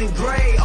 and gray.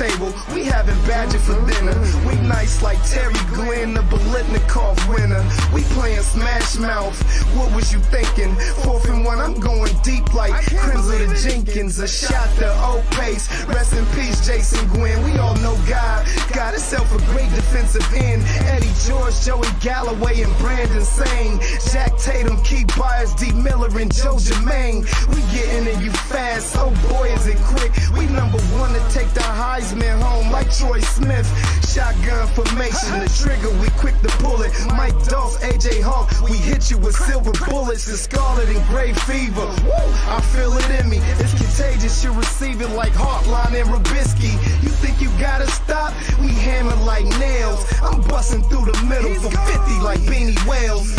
Table. We having Badger for dinner. We nice like Terry Glenn, the Biletnikoff winner. We playing Smash Mouth. What was you thinking? Fourth and one, I'm going deep like Krenzel to Jenkins. A shot to O pace. Rest in peace, Jason Gwynn. We all know God got himself a great defensive end. Eddie George, Joey Galloway, and Brandon Sane. Jack Tatum, Keith Byars, D. Miller, and Joe Germaine. We getting it you fast. Oh boy, is it quick. We number one to take the Heisman home like Troy Smith. Shotgun formation, the trigger, we quick to pull it. Mike Doss, AJ Hawk, we hit you with silver bullets and scarlet and gray fever. Woo, I feel it in me. It's contagious, you receive it like Hartline and Robiskie. You think you gotta stop? We hammer like nails. I'm busting through the middle for 50 like Beanie Wells.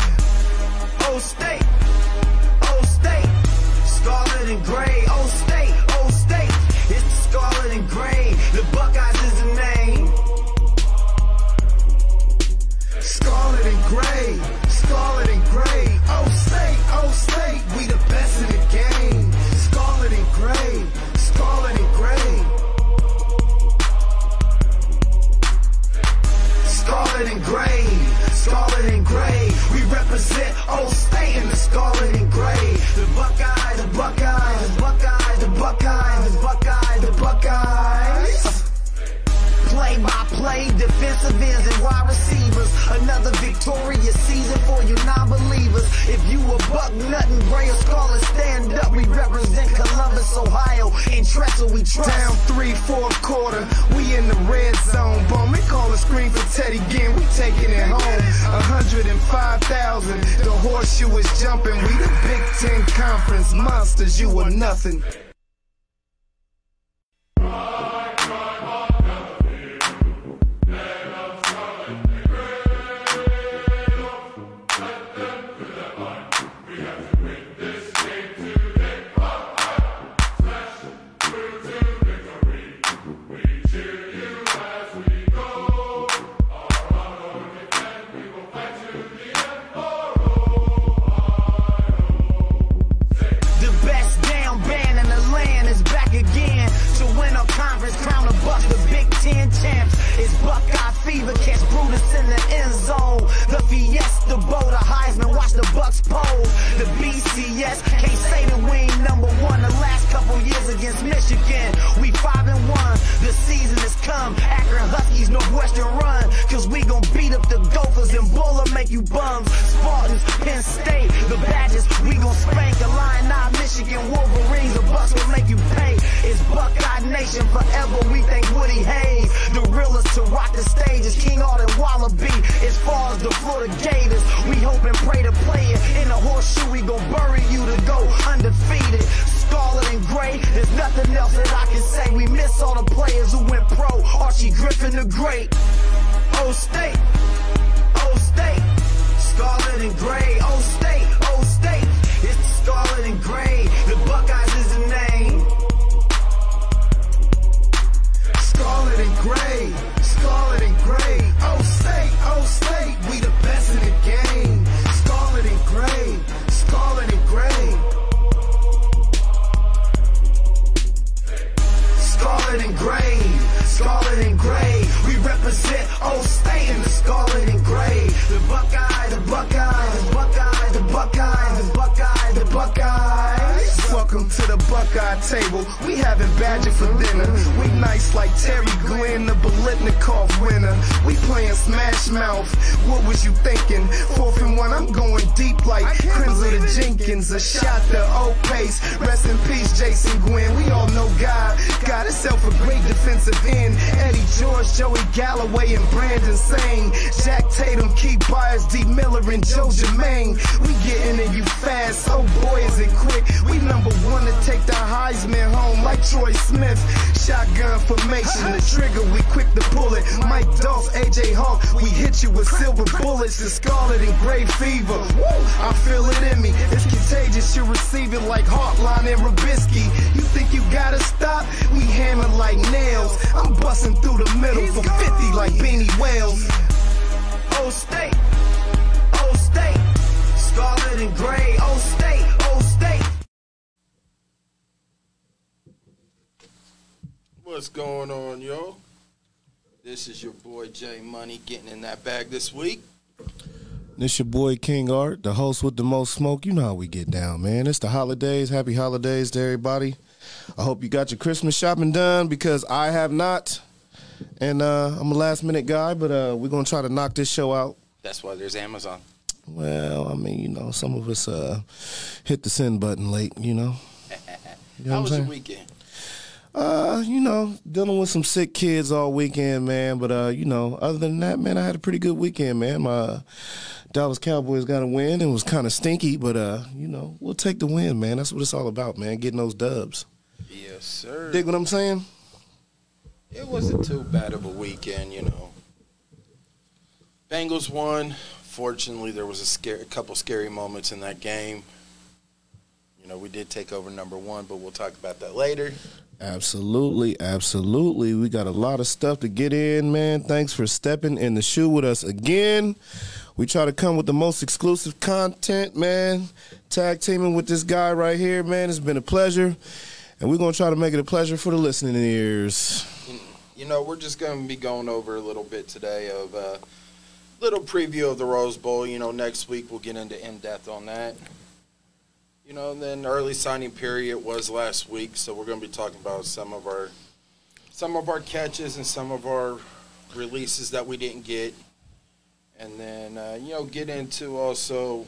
Oh state, oh state. Scarlet and gray. Oh state, and gray. The Buckeyes is the name. Scarlet and gray, scarlet and gray. Oh state, oh state, we the best in the game. Scarlet and gray, scarlet and gray. Scarlet and gray, scarlet and gray. We represent Old State in the scarlet and gray. The Buckeyes, the Buckeyes, Play defensive ends and wide receivers. Another victorious season for you non-believers. If you a buck, nothing gray or scarlet, stand up. We represent Columbus, Ohio. In Tressel, we trust. Down three, fourth quarter, we in the red zone. Bum, we call a screen for Teddy Ginn, we taking it home. 105,000, the horseshoe is jumping. We the Big Ten Conference monsters, you are nothing. Dinner. We nice like Terry Glenn, the Biletnikoff winner. We playing Smash Mouth. What was you thinking? Fourth and one, I'm going deep like Krenzel to Jenkins. A shot to O pace. Rest in peace, Jason Gwynn. We all know God got himself a great defensive end. Eddie George, Joey Galloway, and Brandon Sane. Jack Tatum, Keith Byars, D. Miller, and Joe Germaine. We getting it you fast. Oh boy, is it quick. We number one to take the Heisman home like Troy Smith. Shotgun formation, the trigger, we quick to pull it. Mike Doss, AJ Hawk, we hit you with silver bullets and scarlet and gray fever. Woo, I feel it in me. It's contagious, you receive it like Hartline and Robiskie. You think you gotta stop? We hammer like nails. I'm busting through the middle for 50 like Beanie Wells. Oh State, oh State, scarlet and gray, oh State. What's going on, yo? This is your boy J Money getting in that bag this week. This your boy King Art, the host with the most smoke. You know how we get down, man. It's the holidays. Happy holidays to everybody. I hope you got your Christmas shopping done because I have not. And uh, I'm a last minute guy, but uh, we're gonna try to knock this show out. That's why there's Amazon. Well, I mean, you know, some of us uh, hit the send button late. You know. You know How was I'm your weekend? Uh, you know, dealing with some sick kids all weekend, man. But uh, you know, other than that, man, I had a pretty good weekend, man. My Dallas Cowboys got a win. It was kind of stinky, but uh, you know, we'll take the win, man. That's what it's all about, man. Getting those dubs. Yes, sir. Dig what I'm saying? It wasn't too bad of a weekend, you know. Bengals won. Fortunately, there was a, scare, a couple scary moments in that game. You know, we did take over number one, but we'll talk about that later. Absolutely, absolutely. We got a lot of stuff to get in, man. Thanks for stepping in the shoe with us again. We try to come with the most exclusive content, man. Tag teaming with this guy right here, man. It's been a pleasure. And we're going to try to make it a pleasure for the listening ears. You know, we're just going to be going over a little bit today of a little preview of the Rose Bowl. You know, next week we'll get into in depth on that. You know, then early signing period was last week, so we're going to be talking about some of our some of our catches and some of our releases that we didn't get, and then uh, you know get into also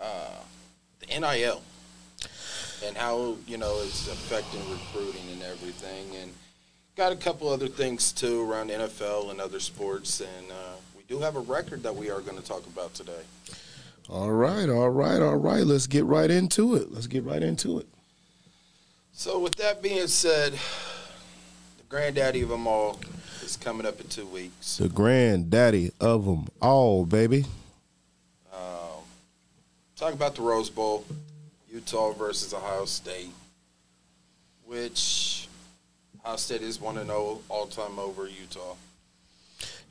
uh, the NIL and how you know it's affecting recruiting and everything, and got a couple other things too around NFL and other sports, and uh, we do have a record that we are going to talk about today. All right, all right, all right. Let's get right into it. Let's get right into it. So, with that being said, the granddaddy of them all is coming up in two weeks. The granddaddy of them all, baby. Um, talk about the Rose Bowl, Utah versus Ohio State, which Ohio State is one to know all time over Utah.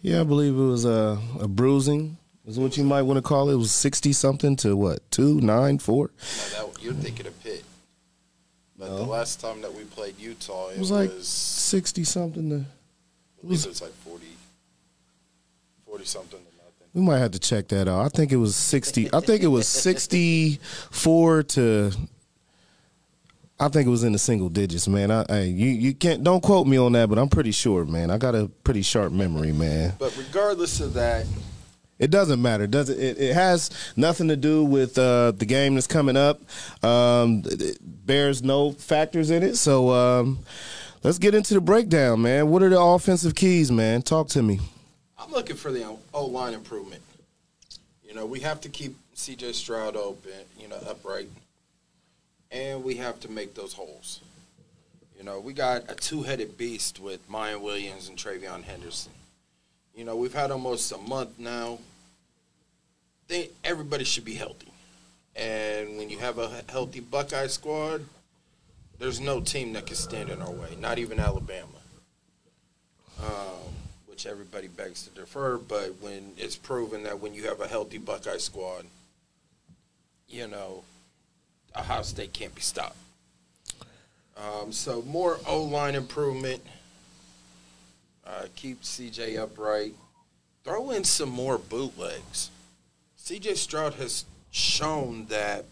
Yeah, I believe it was a, a bruising, is what you might want to call it. It was 60 something to what, two, nine, four? Now that you're thinking of Pitt, but the oh. last time that we played Utah, it, It was like was 60 something to. It was like 40, 40 something to nothing. We might have to check that out. I think it was 60. I think it was 64 to. I think it was in the single digits, man. I, I you you can't don't quote me on that, but I'm pretty sure, man. I got a pretty sharp memory, man. But regardless of that, It doesn't matter, does it? It, it has nothing to do with uh, the game that's coming up. Um, bears no factors in it. So um, let's get into the breakdown, man. What are the offensive keys, man? Talk to me. I'm looking for the O line improvement. You know, we have to keep C.J. Stroud open, you know, upright, and we have to make those holes. You know, we got a two-headed beast with Miyan Williams and TreVeyon Henderson. You know, we've had almost a month now. They, everybody should be healthy, and when you have a healthy Buckeye squad, there's no team that can stand in our way, not even Alabama. Um, which everybody begs to defer, but when it's proven that when you have a healthy Buckeye squad, you know, Ohio State can't be stopped. Um, so more O line improvement. Uh, keep CJ upright. Throw in some more bootlegs. CJ Stroud has shown that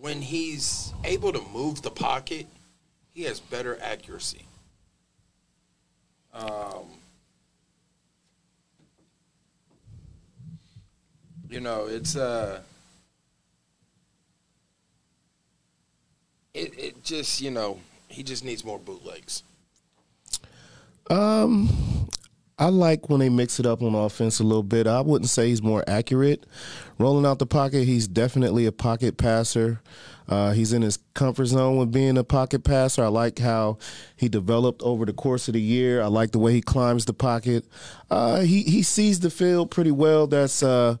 when he's able to move the pocket, he has better accuracy. Um, you know, it's uh, it it just you know he just needs more bootlegs. Um, I like when they mix it up on offense a little bit. I wouldn't say he's more accurate. Rolling out the pocket, he's definitely a pocket passer. Uh, he's in his comfort zone with being a pocket passer. I like how he developed over the course of the year. I like the way he climbs the pocket. Uh, he he sees the field pretty well. That's uh,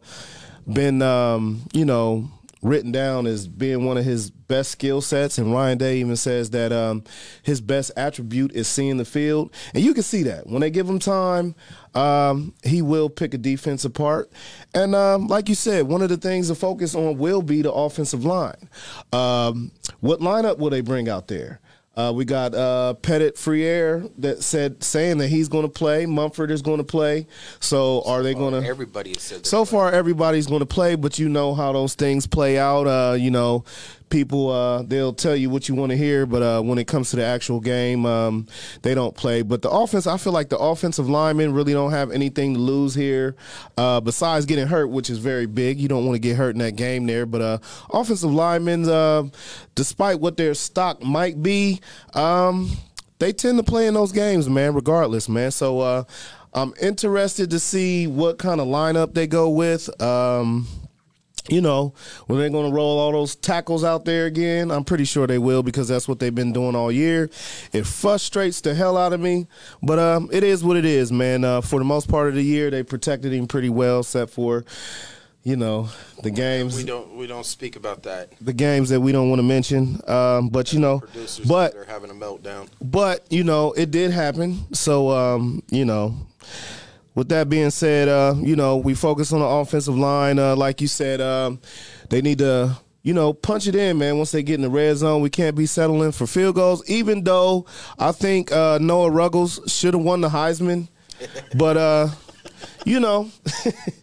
been um, you know written down as being one of his best skill sets. And Ryan Day even says that um, his best attribute is seeing the field. And you can see that when they give him time, um, he will pick a defense apart. And um, like you said, one of the things to focus on will be the offensive line. Um, what lineup will they bring out there? Uh, we got uh, Petit-Frere that said saying that he's going to play. Mumford is going to play. So are they going to? Everybody said that. So far, everybody's going to play, but you know how those things play out. Uh, you know, people uh, they'll tell you what you want to hear, but uh, when it comes to the actual game, um, they don't play. But the offense, I feel like the offensive linemen really don't have anything to lose here, uh, besides getting hurt, which is very big. You don't want to get hurt in that game there. But uh, offensive linemen, uh, despite what their stock might be, um, they tend to play in those games, man. Regardless, man. So. Uh, I'm interested to see what kind of lineup they go with. Um, you know, when they're going to roll all those tackles out there again, I'm pretty sure they will because that's what they've been doing all year. It frustrates the hell out of me, but um, it is what it is, man. Uh, for the most part of the year, they protected him pretty well, except for, you know, the games. we don't we don't speak about that. The games that we don't want to mention, um, but you know, Producers but are having a meltdown. but you know, it did happen. So um, you know, with that being said, uh, you know, we focus on the offensive line. Uh, like you said, um, they need to, you know, punch it in, man. Once they get in the red zone, we can't be settling for field goals. Even though I think uh, Noah Ruggles should have won the Heisman, but uh, you know,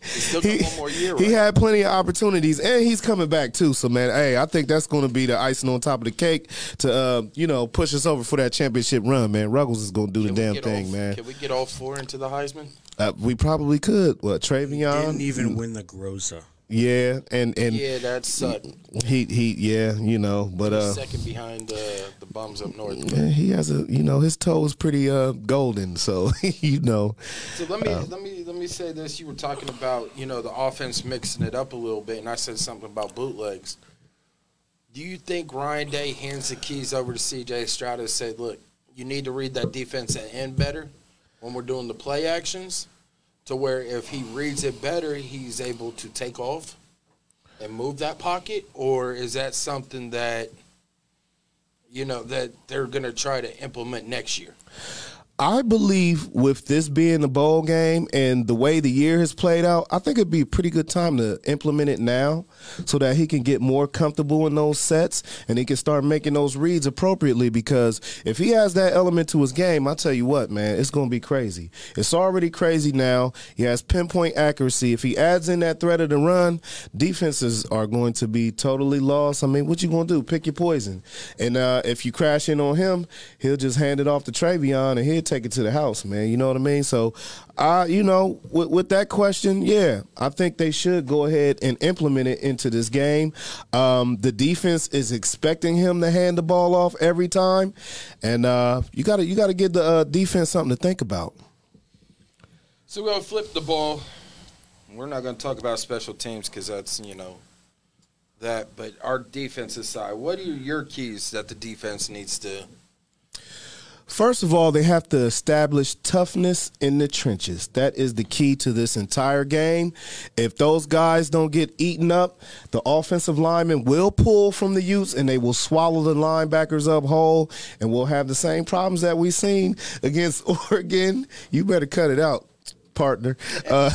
Still got one more year, he had plenty of opportunities, and he's coming back too. So, man, hey, I think that's going to be the icing on top of the cake to, uh, you know, push us over for that championship run, man. Ruggles is going to do Can the damn thing, man. Can we get all four into the Heisman? Uh, we probably could. What TreVeyon? Didn't even win the Groza. Yeah, and and Yeah, that's Sutton. he he yeah, you know, but uh, second behind uh, the bums up north. yeah, he has a you know his toe is pretty uh golden, so you know. So let me let me let me say this. You were talking about you know the offense mixing it up a little bit, and I said something about bootlegs. Do you think Ryan Day hands the keys over to C.J. Stroud and said, "Look, you need to read that defense and end better when we're doing the play actions, to where if he reads it better, he's able to take off and move that pocket, or is that something that you know that they're going to try to implement next year?" I believe with this being the bowl game and the way the year has played out, I think it'd be a pretty good time to implement it now so that he can get more comfortable in those sets and he can start making those reads appropriately because if he has that element to his game, I tell you what, man, it's going to be crazy. It's already crazy now. He has pinpoint accuracy. If he adds in that threat of the run, defenses are going to be totally lost. I mean, what you going to do? Pick your poison. And uh, if you crash in on him, he'll just hand it off to TreVeyon and he'll take it to the house, man. You know what I mean? So, uh, you know, with, with that question, yeah, I think they should go ahead and implement it into this game. Um, the defense is expecting him to hand the ball off every time, and uh, you got to you got to give the uh, defense something to think about. So we're gonna flip the ball. We're not gonna talk about special teams because that's you know that. But our defensive side, what are your keys that the defense needs to? First of all, they have to establish toughness in the trenches. That is the key to this entire game. If those guys don't get eaten up, the offensive linemen will pull from the utes and they will swallow the linebackers up whole, and we'll have the same problems that we've seen against Oregon. You better cut it out. Partner, uh,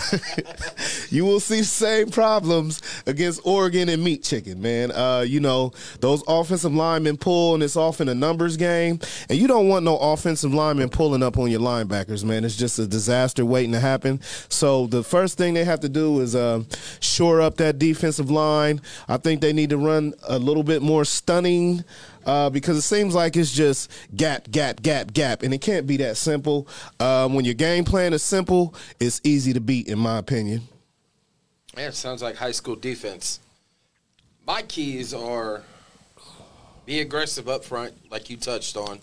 you will see same problems against Oregon and meat chicken, man. Uh, you know those offensive linemen pull, and it's often a numbers game, and you don't want no offensive linemen pulling up on your linebackers, man. It's just a disaster waiting to happen. So the first thing they have to do is uh, shore up that defensive line. I think they need to run a little bit more stunning uh, because it seems like it's just gap, gap, gap, gap, and it can't be that simple. Um, when your game plan is simple, it's easy to beat, in my opinion. Man, it sounds like high school defense. My keys are be aggressive up front, like you touched on.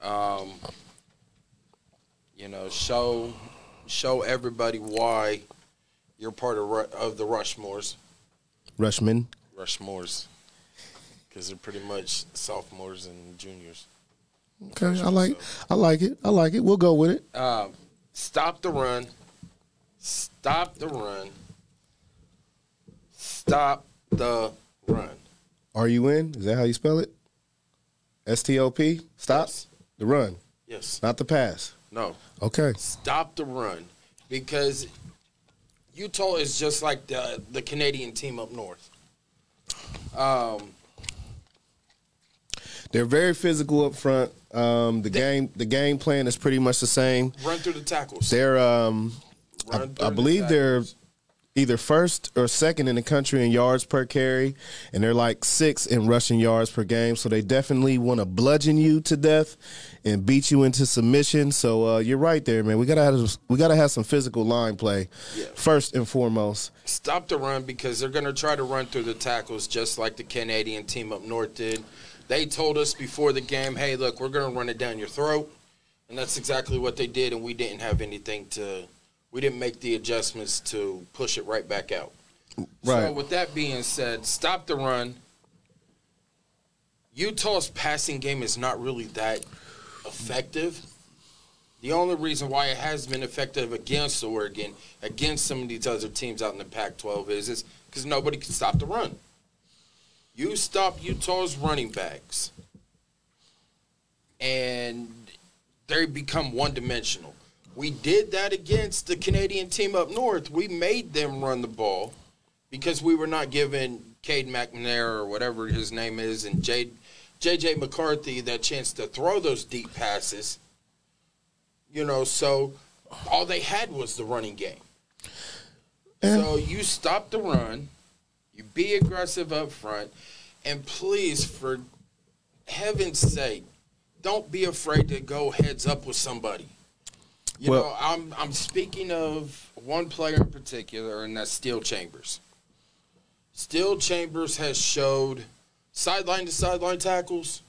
Um, You know, show show everybody why you're part of of the Rushmores. Rushman. Rushmores, because they're pretty much sophomores and juniors. Okay, I like I like it. I like it. We'll go with it. Um, stop the run. Stop the run. Stop the run. Are you in? Is that how you spell it? S T O P. Stop Yes. the run, Yes. not the pass. No. Okay. Stop the run because Utah is just like the the Canadian team up north. Um, They're very physical up front. Um, the game the game plan is pretty much the same. run through the tackles. They're um, I, I the believe they're either first or second in the country in yards per carry, and they're like six in rushing yards per game. So they definitely want to bludgeon you to death and beat you into submission. So uh, you're right there, man. We gotta have we gotta have some physical line play Yeah. first and foremost. stop the run because they're going to try to run through the tackles just like the Canadian team up north did. They told us before the game, "Hey, look, we're going to run it down your throat," and that's exactly what they did. And we didn't have anything to, we didn't make the adjustments to push it right back out. Right. So with that being said, stop the run. Utah's passing game is not really that effective. The only reason why it has been effective against Oregon, against some of these other teams out in the Pac-12, is is because nobody can stop the run. You stop Utah's running backs, and they become one-dimensional. We did that against the Canadian team up north. We made them run the ball because we were not giving Cade McNair or whatever his name is and J, JJ McCarthy that chance to throw those deep passes. You know, so all they had was the running game. So you stop the run, you be aggressive up front, and please, for heaven's sake, don't be afraid to go heads up with somebody. You Well- know, I'm I'm speaking of one player in particular, and that's Steele Chambers. Steele Chambers has showed sideline to sideline tackles.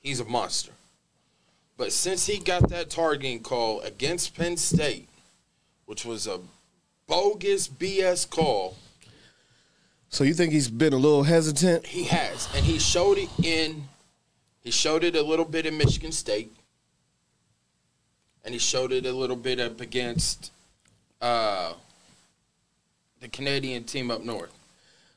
He's a monster. But since he got that targeting call against Penn State, which was a bogus BS call, So you think he's been a little hesitant? he has, and he showed it in. He showed it a little bit in Michigan State, and he showed it a little bit up against uh, the Canadian team up north.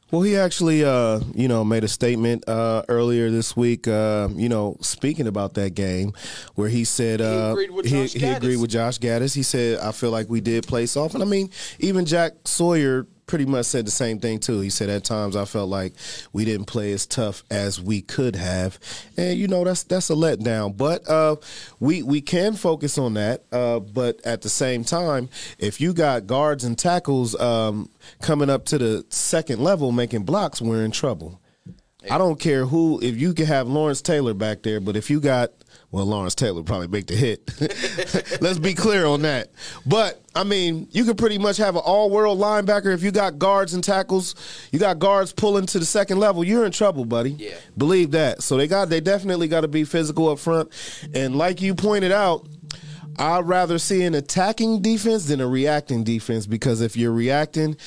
Well, he actually, uh, you know, made a statement uh, earlier this week, uh, you know, speaking about that game, where he said uh, agreed he, he agreed with Josh Gaddis. He said, "I feel like we did play soft," and I mean, even Jack Sawyer pretty much said the same thing too. He said, "At times, I felt like we didn't play as tough as we could have," and you know, that's that's a letdown. But uh, we we can focus on that. Uh, but at the same time, if you got guards and tackles um, coming up to the second level making blocks, we're in trouble. I don't care who. If you can have Lawrence Taylor back there, but if you got well, Lawrence Taylor probably make the hit. Let's be clear on that. But I mean, you could pretty much have an all-world linebacker if you got guards and tackles. You got guards pulling to the second level. You're in trouble, buddy. Yeah. believe that. So they got they definitely got to be physical up front. And like you pointed out, I'd rather see an attacking defense than a reacting defense because if you're reacting,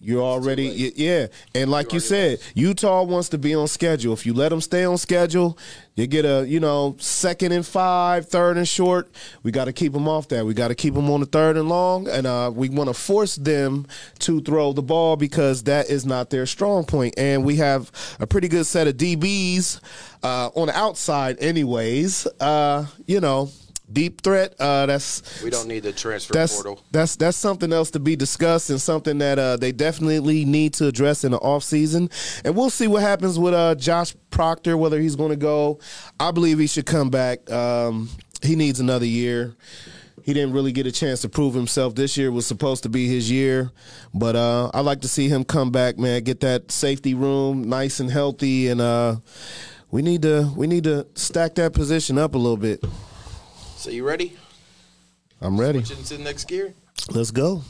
you're already yeah. And like you said, Utah wants to be on schedule. If you let them stay on schedule, you get a you know second and five, third and short. We got to keep them off that. We got to keep them on the third and long, and uh, we want to force them to throw the ball because that is not their strong point. And we have a pretty good set of DBs uh, on the outside, anyways. Uh, you know deep threat. Uh, that's We don't need the transfer that's portal. that's that's something else to be discussed and something that uh, they definitely need to address in the offseason. And we'll see what happens with uh, Josh Proctor, whether he's going to go. I believe he should come back. Um, he needs another year. He didn't really get a chance to prove himself. This year was supposed to be his year, but uh, I like to see him come back, man. Get that safety room nice and healthy, and uh, we need to we need to stack that position up a little bit. So you ready? I'm ready. Switching to the next gear. Let's go.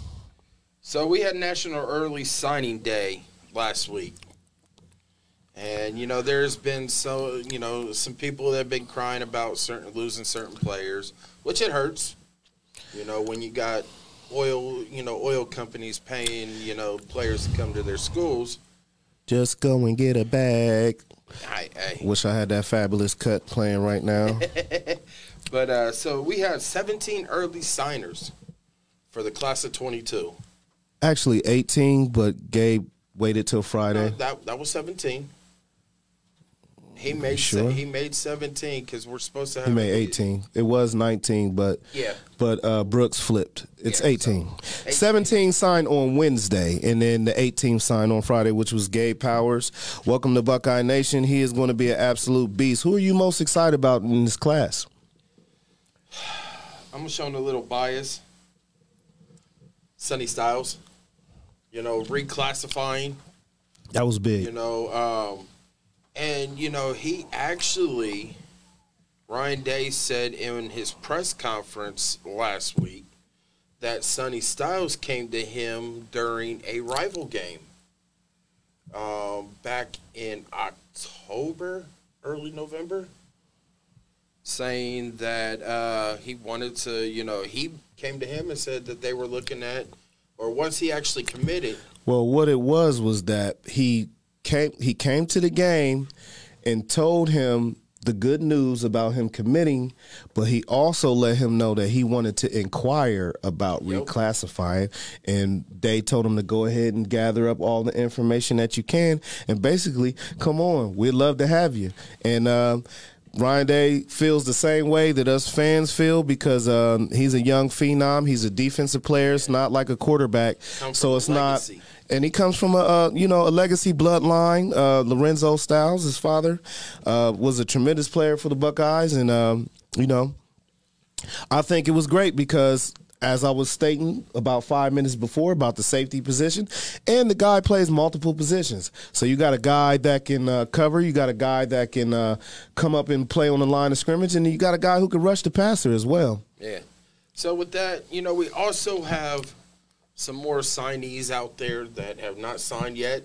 So we had National Early Signing Day last week. And you know, there's been so you know some people that have been crying about certain losing certain players, which it hurts. You know, when you got oil, you know, oil companies paying, you know, players to come to their schools. Just go and get a bag. I, I, Wish I had that fabulous cut playing right now. but uh, so we had 17 early signers for the class of 22. Actually, 18, but Gabe waited till Friday. that that was 17. He made sure? he made 17 because we're supposed to have He made 18. It was 19, but Yeah. but uh, Brooks flipped. It's Yeah, 18. so 17 signed on Wednesday, and then the 18 signed on Friday, which was Gabe Powers. Welcome to Buckeye Nation. He is going to be an absolute beast. Who are you most excited about in this class? I'm showing a little bias. Sonny Styles, you know, reclassifying, That was big. you know, um, and you know he actually, Ryan Day said in his press conference last week that Sonny Styles came to him during a rival game, um, back in October, early November saying that uh, he wanted to, you know, he came to him and said that they were looking at, or once he actually committed, Well, what it was was that he came he came to the game and told him the good news about him committing, but he also let him know that he wanted to inquire about Yep. reclassifying and they told him to go ahead and gather up all the information that you can and basically come on, we'd love to have you. And um Ryan Day feels the same way that us fans feel because um, he's a young phenom. He's a defensive player. It's not like a quarterback, so it's not. And he comes from a, uh you know a legacy bloodline. Uh, Lorenzo Styles, his father, uh, was a tremendous player for the Buckeyes, and um, you know, I think it was great because as I was stating about five minutes before about the safety position, and the guy plays multiple positions. So you got a guy that can uh, cover, you got a guy that can uh, come up and play on the line of scrimmage, and you got a guy who can rush the passer as well. yeah. So with that, you know, we also have some more signees out there that have not signed yet.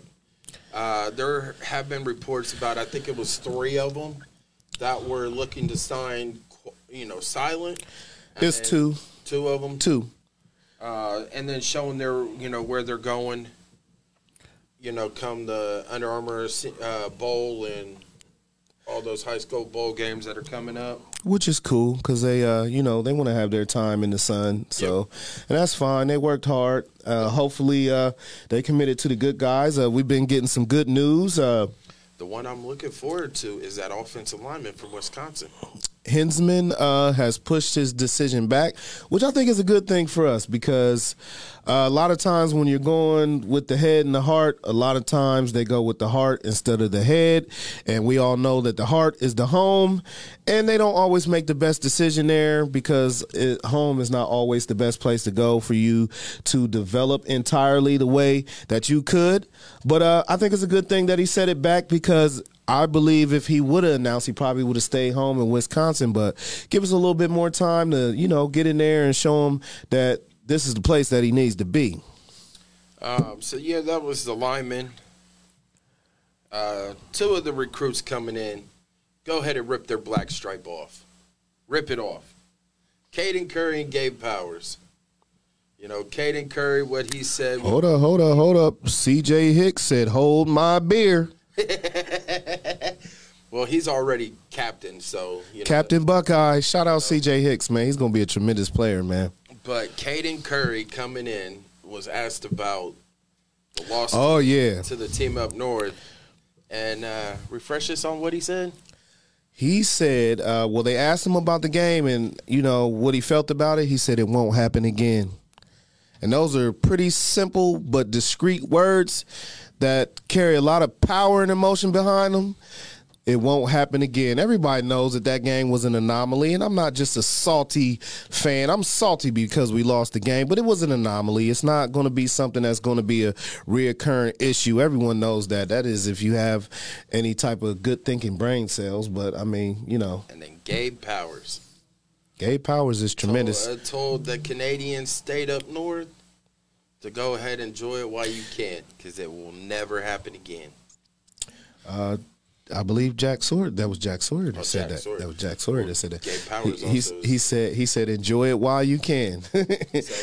Uh, there have been reports about, I think it was three of them that were looking to sign, you know, silent. It's two, Two of them. two. uh, and then showing their you know where they're going. You know, come the Under Armour uh, Bowl and all those high school bowl games that are coming up. Which is cool because they, uh, you know, they want to have their time in the sun. So, and that's fine. They worked hard. Uh, hopefully, uh, they committed to the good guys. Uh, we've been getting some good news. Uh, The one I'm looking forward to is that offensive lineman from Wisconsin. Hinzman uh, has pushed his decision back, which I think is a good thing for us because uh, a lot of times when you're going with the head and the heart, a lot of times they go with the heart instead of the head. And we all know that the heart is the home, and they don't always make the best decision there because it, home is not always the best place to go for you to develop entirely the way that you could. But uh, I think it's a good thing that he set it back because I believe if he would have announced, he probably would have stayed home in Wisconsin. But give us a little bit more time to, you know, get in there and show him that this is the place that he needs to be. Um, so yeah, that was the lineman. Uh, two of the recruits coming in, go ahead and rip their black stripe off. Rip it off. Caden Curry and Gabe Powers. You know, Caden Curry, what he said. Hold up, hold up, hold up. CJ Hicks said, "Hold my beer." Well, he's already captain, so you know, Captain Buckeye, shout out CJ Hicks, man. He's gonna be a tremendous player, man. But Caden Curry coming in was asked about the loss Oh yeah, to the team up north, and uh, refresh us on what he said. he said. Uh, well, they asked him about the game and you know what he felt about it. He said it won't happen again. And those are pretty simple but discreet words that carry a lot of power and emotion behind them. It won't happen again. Everybody knows that that game was an anomaly, and I'm not just a salty fan. I'm salty because we lost the game, but it was an anomaly. It's not going to be something that's going to be a reoccurring issue. Everyone knows that. That is if you have any type of good thinking brain cells. But I mean, you know, And then Gabe Powers. Gabe Powers is tremendous. Told, uh, told the Canadians stayed up north to go ahead and enjoy it while you can, because it will never happen again. Uh, I believe Jack Sawyer. That was Jack Sawyer that Oh, said Jack that. Sawyer. That was Jack Sawyer that said that. He, also he said he said enjoy it while you can,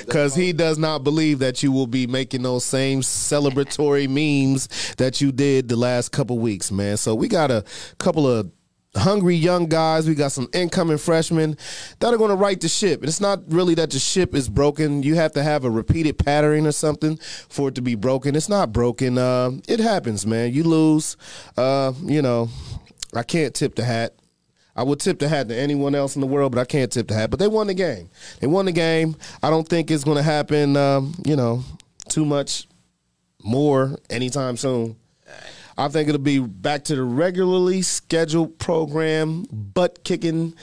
because he does not believe that you will be making those same celebratory memes that you did the last couple weeks, man. So we got a couple of hungry young guys. We got some incoming freshmen that are going to right the ship. And it's not really that the ship is broken. You have to have a repeated pattern or something for it to be broken. It's not broken. Uh, it happens, man. You lose. Uh, you know, I can't tip the hat. I would tip the hat to anyone else in the world, but I can't tip the hat. But they won the game. They won the game. I don't think it's going to happen. Um, you know, too much more anytime soon. I think it'll be back to the regularly scheduled program, butt kicking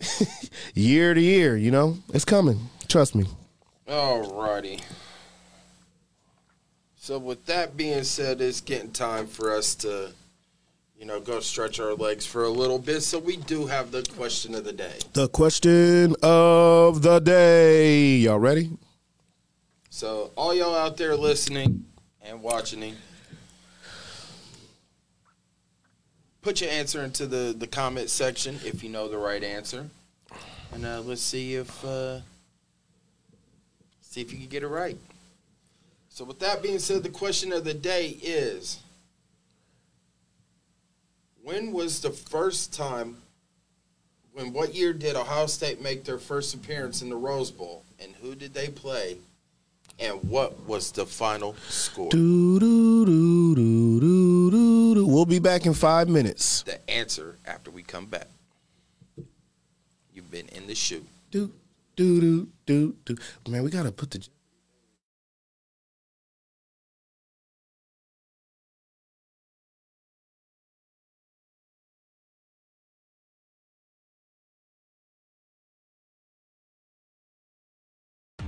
year to year. You know, it's coming. Trust me. Alrighty. So with that being said, it's getting time for us to, you know, go stretch our legs for a little bit. So we do have the question of the day. The question of the day. Y'all ready? So all y'all out there listening and watching, put your answer into the the comment section if you know the right answer, and uh, let's see if uh, see if you can get it right. So with that being said, the question of the day is: When was the first time? When what year did Ohio State make their first appearance in the Rose Bowl, and who did they play? And what was the final score? Do, do, do. We'll be back in five minutes. The answer after we come back. You've been in the shoe. Do, do, do, do, do. Man, we got to put the.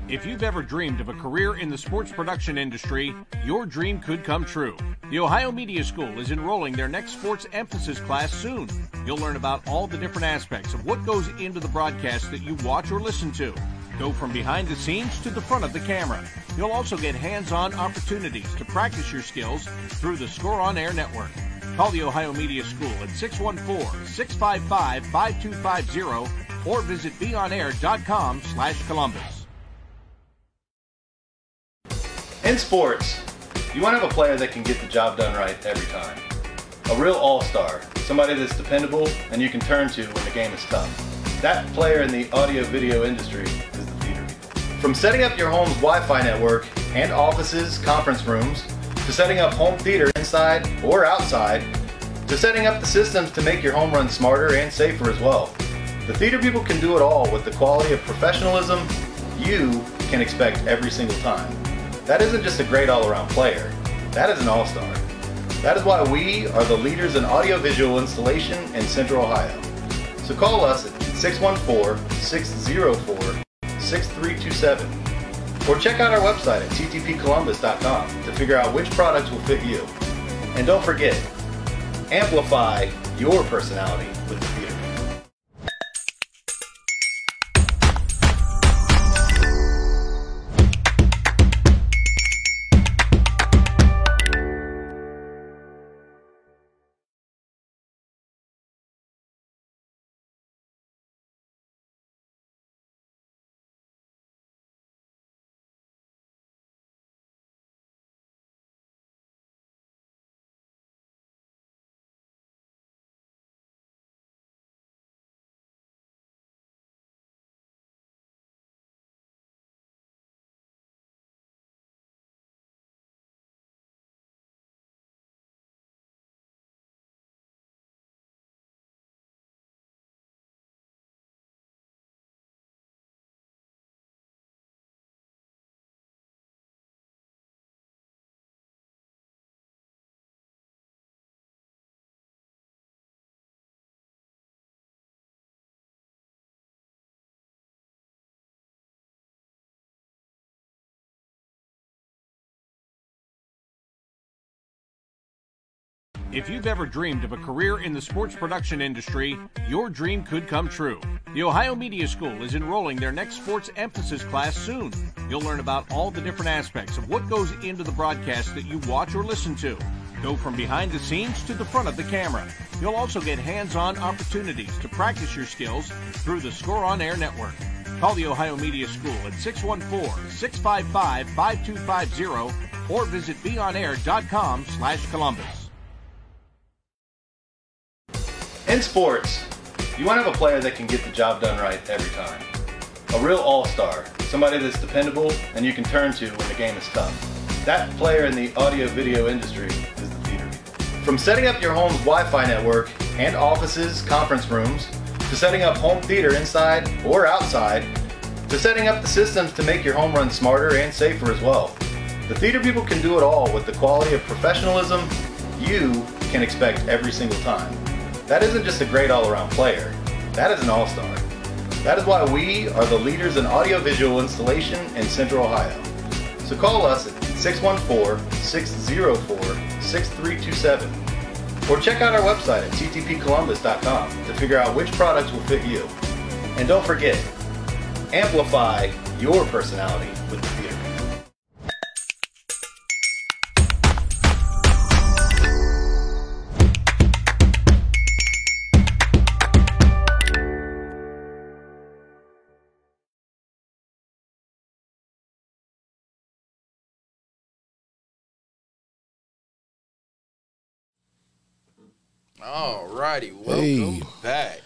If you've ever dreamed of a career in the sports production industry, your dream could come true. The Ohio Media School is enrolling their next sports emphasis class soon. You'll learn about all the different aspects of what goes into the broadcast that you watch or listen to. Go from behind the scenes to the front of the camera. You'll also get hands on opportunities to practice your skills through the Score on Air network. Call the Ohio Media School at 614 655 5250 or visit beonair.com slash Columbus. In sports, you want to have a player that can get the job done right every time. A real all-star, somebody that's dependable and you can turn to when the game is tough. That player in the audio-video industry is the theater people. From setting up your home's Wi-Fi network and offices, conference rooms, to setting up home theater inside or outside, to setting up the systems to make your home run smarter and safer as well. The theater people can do it all with the quality of professionalism you can expect every single time. That isn't just a great all-around player. That is an all-star. That is why we are the leaders in audiovisual installation in Central Ohio. So call us at 614-604-6327 or check out our website at ttpcolumbus.com to figure out which products will fit you. And don't forget, amplify your personality with the If you've ever dreamed of a career in the sports production industry, your dream could come true. The Ohio Media School is enrolling their next sports emphasis class soon. You'll learn about all the different aspects of what goes into the broadcast that you watch or listen to. Go from behind the scenes to the front of the camera. You'll also get hands on opportunities to practice your skills through the Score on Air network. Call the Ohio Media School at 614 655 5250 or visit beonair.com slash Columbus. In sports, you want to have a player that can get the job done right every time. A real all-star, somebody that's dependable and you can turn to when the game is tough. That player in the audio video industry is the theater people. From setting up your home's Wi-Fi network and offices, conference rooms, to setting up home theater inside or outside, to setting up the systems to make your home run smarter and safer as well. The theater people can do it all with the quality of professionalism you can expect every single time. That isn't just a great all-around player. That is an all-star. That is why we are the leaders in audiovisual installation in Central Ohio. So call us at 614-604-6327 or check out our website at ttpcolumbus.com to figure out which products will fit you. And don't forget, amplify your personality All righty, welcome Hey. back.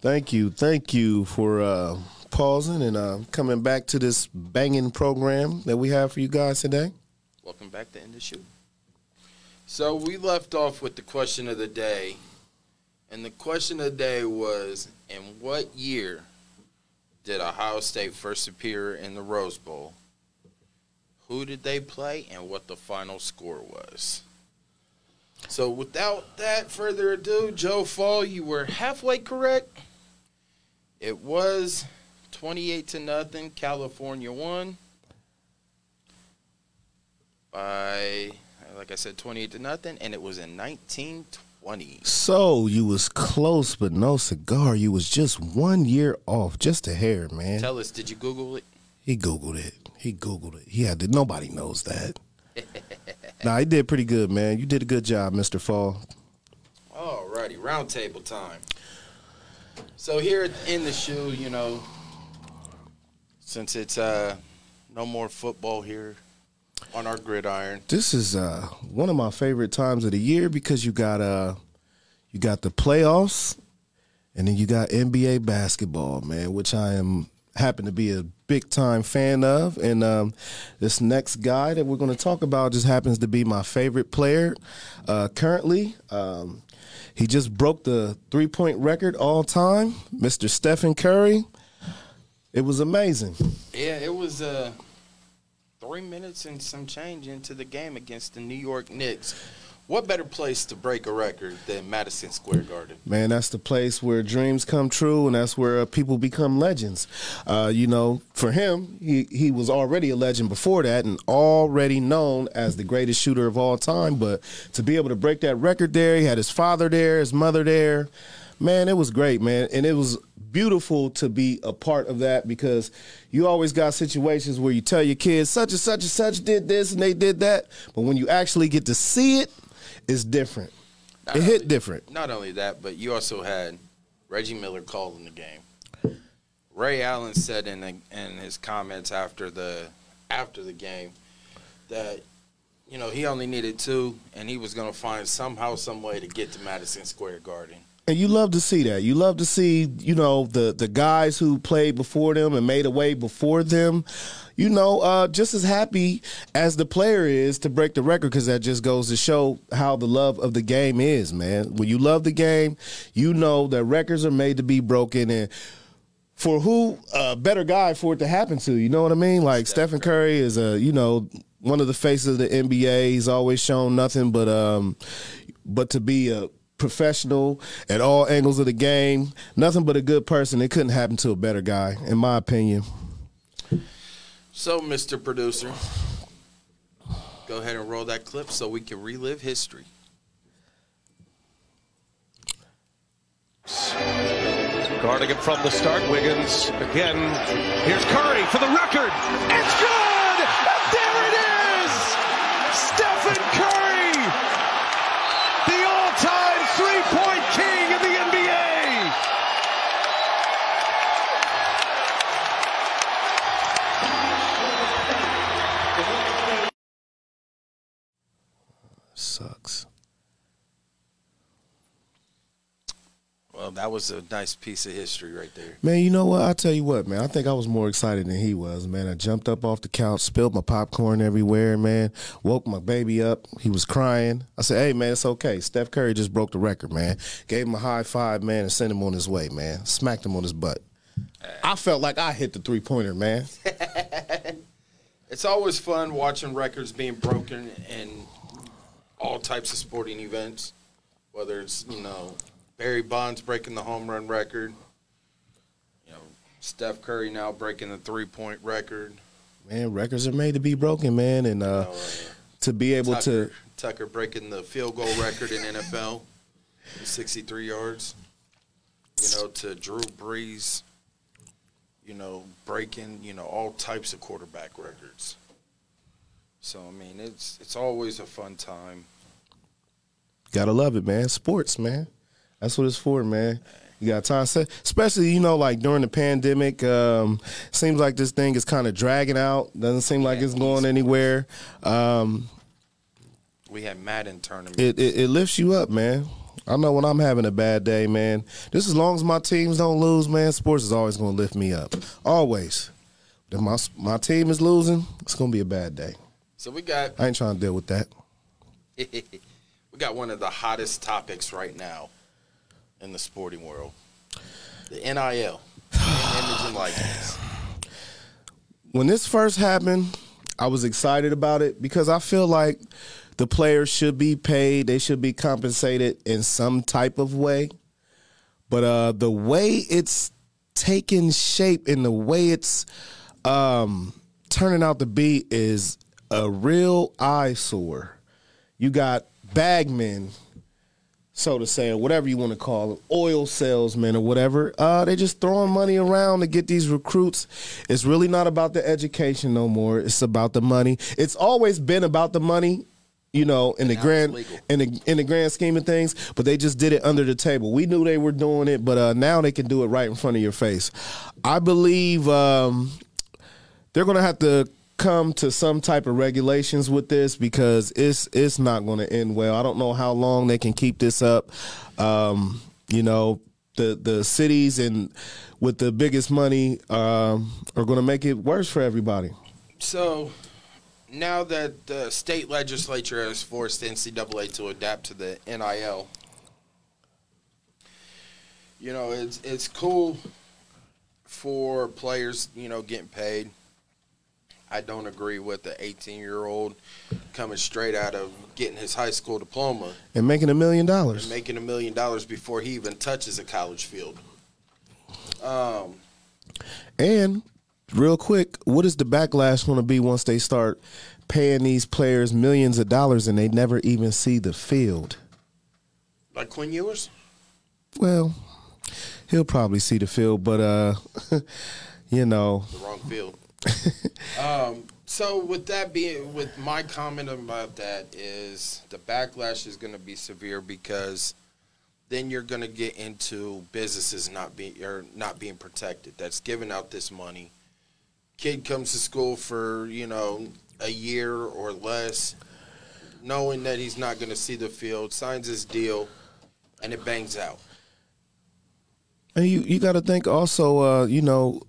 Thank you, thank you for uh, pausing and uh, coming back to this banging program that we have for you guys today. Welcome back to In the Shoe. So we left off with the question of the day, and the question of the day was: In what year did Ohio State first appear in the Rose Bowl? Who did they play, and what the final score was? So, without that further ado, Joe Fall, you were halfway correct. It was twenty-eight to nothing. California won by, like I said, 28 to nothing, and it was in 1920. So you was close, but no cigar. You was just one year off, just a hair, man. Tell us, did you Google it? He googled it. He googled it. He had to. Nobody knows that. Nah, he did pretty good, man. You did a good job, Mister Fall. Alrighty, round table time. So here in the shoe, you know, since it's uh no more football here on our gridiron, This is uh, one of my favorite times of the year because you got uh, you got the playoffs, and then you got NBA basketball, man, which I am happen to be a big time fan of. And um, this next guy that we're going to talk about just happens to be my favorite player uh, currently. Um, he just broke the three point record all time, Mr. Stephen Curry. It was amazing. yeah, it was uh three minutes and some change into the game against the New York Knicks. What better place to break a record than Madison Square Garden? Man, that's the place where dreams come true, and that's where uh, people become legends. Uh, you know, for him, he he was already a legend before that, and already known as the greatest shooter of all time. But to be able to break that record there, he had his father there, his mother there. Man, it was great, man, and it was beautiful to be a part of that because you always got situations where you tell your kids such and such and such did this and they did that, but when you actually get to see it, it's different. It hit different. Not only that, but you also had Reggie Miller calling the game. Ray Allen said in the, in his comments after the after the game that you know he only needed two, and he was going to find somehow some way to get to Madison Square Garden. And you love to see that. You love to see, you know, the the guys who played before them and made a way before them, you know, uh, just as happy as the player is to break the record because that just goes to show how the love of the game is, man. When you love the game, you know that records are made to be broken and for who a better guy for it to happen to, you know what I mean? Like Stephen Curry is a, you know, one of the faces of the NBA. He's always shown nothing but um but to be a professional at all angles of the game, nothing but a good person. It couldn't happen to a better guy, in my opinion. So, Mr. Producer, go ahead and roll that clip so we can relive history. Guarding it from the start, Wiggins again. Here's Curry for the record. It's good! That was a nice piece of history right there. Man, you know what? I'll tell you what, man. I think I was more excited than he was, man. I jumped up off the couch, spilled my popcorn everywhere, man. Woke my baby up. He was crying. I said, hey, man, it's okay. Steph Curry just broke the record, man. Gave him a high five, man, and sent him on his way, man. Smacked him on his butt. I felt like I hit the three pointer, man. It's always fun watching records being broken in all types of sporting events, whether it's, you know, Barry Bonds breaking the home run record, you know, Steph Curry now breaking the three point record. Man, records are made to be broken, man, and uh, you know, uh, to be able Tucker, to Tucker breaking the field goal record in NFL, 63 yards. You know, to Drew Brees, you know, breaking, you know, all types of quarterback records. So I mean, it's it's always a fun time. Gotta love it, man. Sports, man. That's what it's for, man. You got time set, especially you know, like during the pandemic. Um, seems like this thing is kind of dragging out. Doesn't seem like it's going anywhere. Um, We had Madden tournament. it, it it lifts you up, man. I know when I'm having a bad day, man. Just as long as my teams don't lose, man, sports is always going to lift me up. Always. If my my team is losing, it's going to be a bad day. so we got I ain't trying to deal with that. we got one of the hottest topics right now in the sporting world. The NIL. Image and likeness. when this first happened, I was excited about it because I feel like the players should be paid. They should be compensated in some type of way. But uh, the way it's taking shape and the way it's um, turning out to be is a real eyesore. You got bagmen so to say, or whatever you want to call them, oil salesmen or whatever. Uh, they just throwing money around to get these recruits. It's really not about the education no more. It's about the money. It's always been about the money, you know, in the grand in the in the grand scheme of things. But they just did it under the table. We knew they were doing it, but uh, now they can do it right in front of your face. I believe um, they're going to have to come to some type of regulations with this because it's it's not going to end well. I don't know how long they can keep this up. Um, you know, the the cities and with the biggest money um, are going to make it worse for everybody. So now that the state legislature has forced NCAA to adapt to the NIL, you know, it's it's cool for players, you know, getting paid. I don't agree with the 18 year old coming straight out of getting his high school diploma And making a million and dollars. making a million dollars before he even touches a college field. Um, And real quick, what is the backlash going to be once they start paying these players millions of dollars and they never even see the field? like Quinn Ewers? Well, he'll probably see the field, but uh, you know, the wrong field. um, so with that being, with my comment about that is the backlash is going to be severe because then you're going to get into businesses not being or not being protected. That's giving out this money. Kid comes to school for you know a year or less, knowing that he's not going to see the field, signs his deal, and it bangs out. and you you got to think also, uh, you know.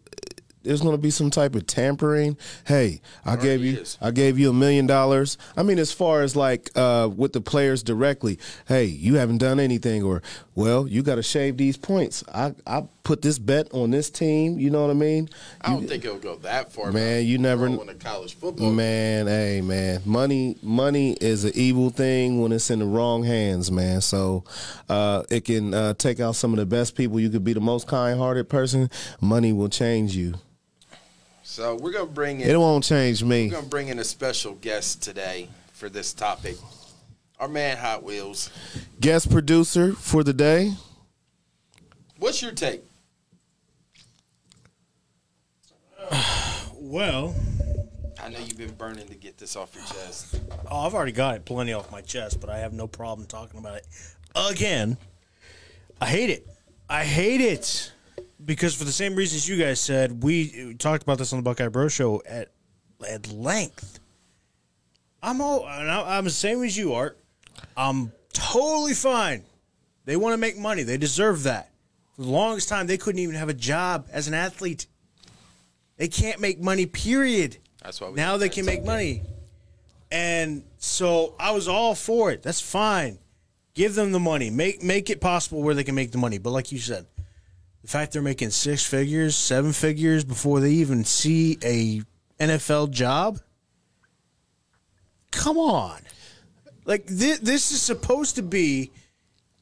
There's going to be some type of tampering. Hey, I gave you, is. I gave you a million dollars. I mean, as far as like uh, with the players directly, hey, you haven't done anything, or well, you got to shave these points. I I put this bet on this team. You know what I mean? I don't You- think it'll go that far. Man, you never- throwing a college football. Man, hey man, money money is an evil thing when it's in the wrong hands, man. So uh, it can uh, take out some of the best people. You could be the most kind-hearted person. Money will change you. So we're gonna bring in It won't change me. we're gonna bring in a special guest today for this topic. Our man Hot Wheels. Guest producer for the day. What's your take? Well, I know you've been burning to get this off your chest. oh, I've already got it plenty off my chest, but I have no problem talking about it again. I hate it. I hate it because for the same reasons you guys said, we talked about this on the Buckeye Bro Show at at length. I'm all I'm the same as you, Art. I'm totally fine. They want to make money. They deserve that. For the longest time, they couldn't even have a job as an athlete. They can't make money. Period. That's why we now they can make money. And so I was all for it. That's fine. Give them the money. Make make it possible where they can make the money. But like you said, the fact they're making six figures, seven figures before they even see a NFL job. Come on. Like this, this is supposed to be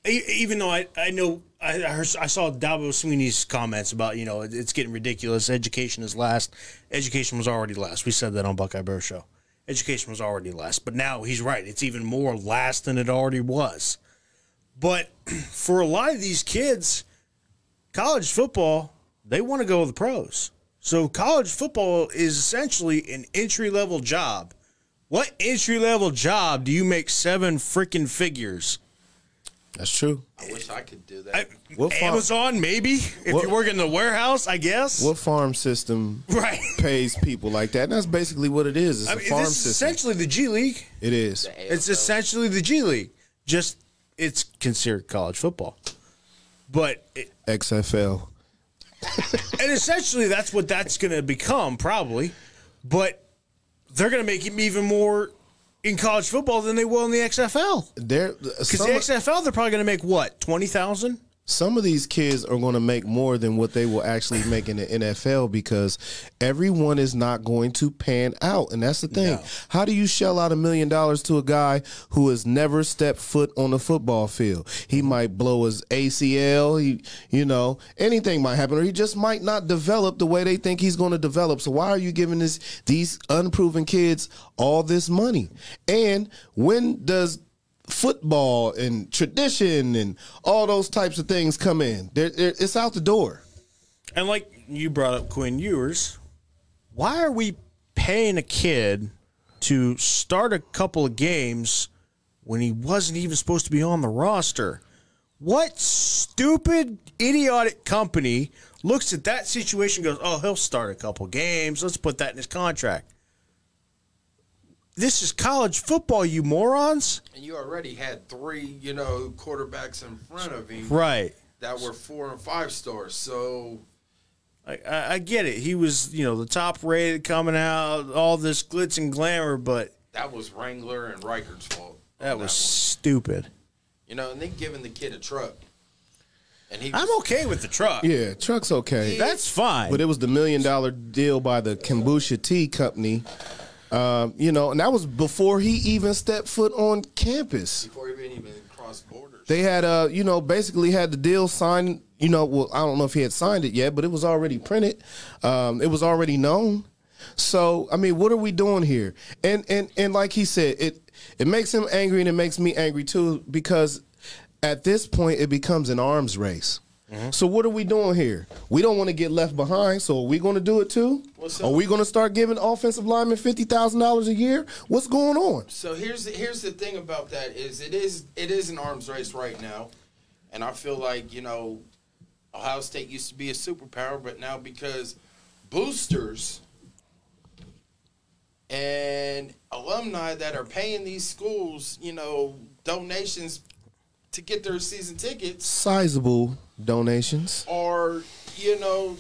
even though I, I know I, I, heard, I saw Dabo Swinney's comments about you know it's getting ridiculous. Education is last. Education was already last. We said that on Buckeye Bear Show. Education was already last, but now he's right. It's even more last than it already was. But for a lot of these kids, college football they want to go to the pros. So college football is essentially an entry level job. What entry level job do you make seven freaking figures? That's true. I wish I could do that. I, What farm- Amazon, maybe. If What- you work in the warehouse, I guess. What farm system Right. pays people like that? And that's basically what it is. It's I a mean, farm this is system. essentially the G League. It is. It's essentially the G League. Just it's considered college football, but it, XFL. and essentially that's what that's going to become probably. But they're going to make him even more in college football than they will in the XFL. Because the XFL, they're probably going to make what twenty thousand. Some of these kids are going to make more than what they will actually make in the NFL because everyone is not going to pan out, and that's the thing. No. How do you shell out a million dollars to a guy who has never stepped foot on a football field? He mm-hmm. might blow his ACL. He, you know, anything might happen, or he just might not develop the way they think he's going to develop. So why are you giving this these unproven kids all this money? And when does football and tradition and all those types of things come in. They're, they're, it's out the door. And like you brought up Quinn Ewers, why are we paying a kid to start a couple of games when he wasn't even supposed to be on the roster? What stupid, idiotic company looks at that situation goes, oh, he'll start a couple games. Let's put that in his contract. This is college football, you morons. and you already had three, you know, quarterbacks in front of him Right. that were four and five stars. So I, I, I get it. He was, you know, the top rated coming out, all this glitz and glamour, but that was Wrangler and Reichert's fault. on that was one. stupid. you know, and then giving the kid a truck, and he. I'm okay with the truck. Yeah, truck's okay. That's fine. but it was the million dollar deal by the Kombucha Tea Company. Um, you know, and that was before he even stepped foot on campus. before he even crossed borders. They had, uh, you know, basically had the deal signed. You know, well, I don't know if he had signed it yet, but it was already printed. Um, it was already known. So, I mean, what are we doing here? And and and like he said, it it makes him angry and it makes me angry too because at this point it becomes an arms race. Mm-hmm. So what are we doing here? We don't want to get left behind. So are we going to do it too? Are we going to start giving offensive linemen fifty thousand dollars a year? What's going on? So here's the, here's the thing about that is it is it is an arms race right now, and I feel like you know, Ohio State used to be a superpower, but now because boosters and alumni that are paying these schools, you know, donations to get their season tickets Sizable donations. are you know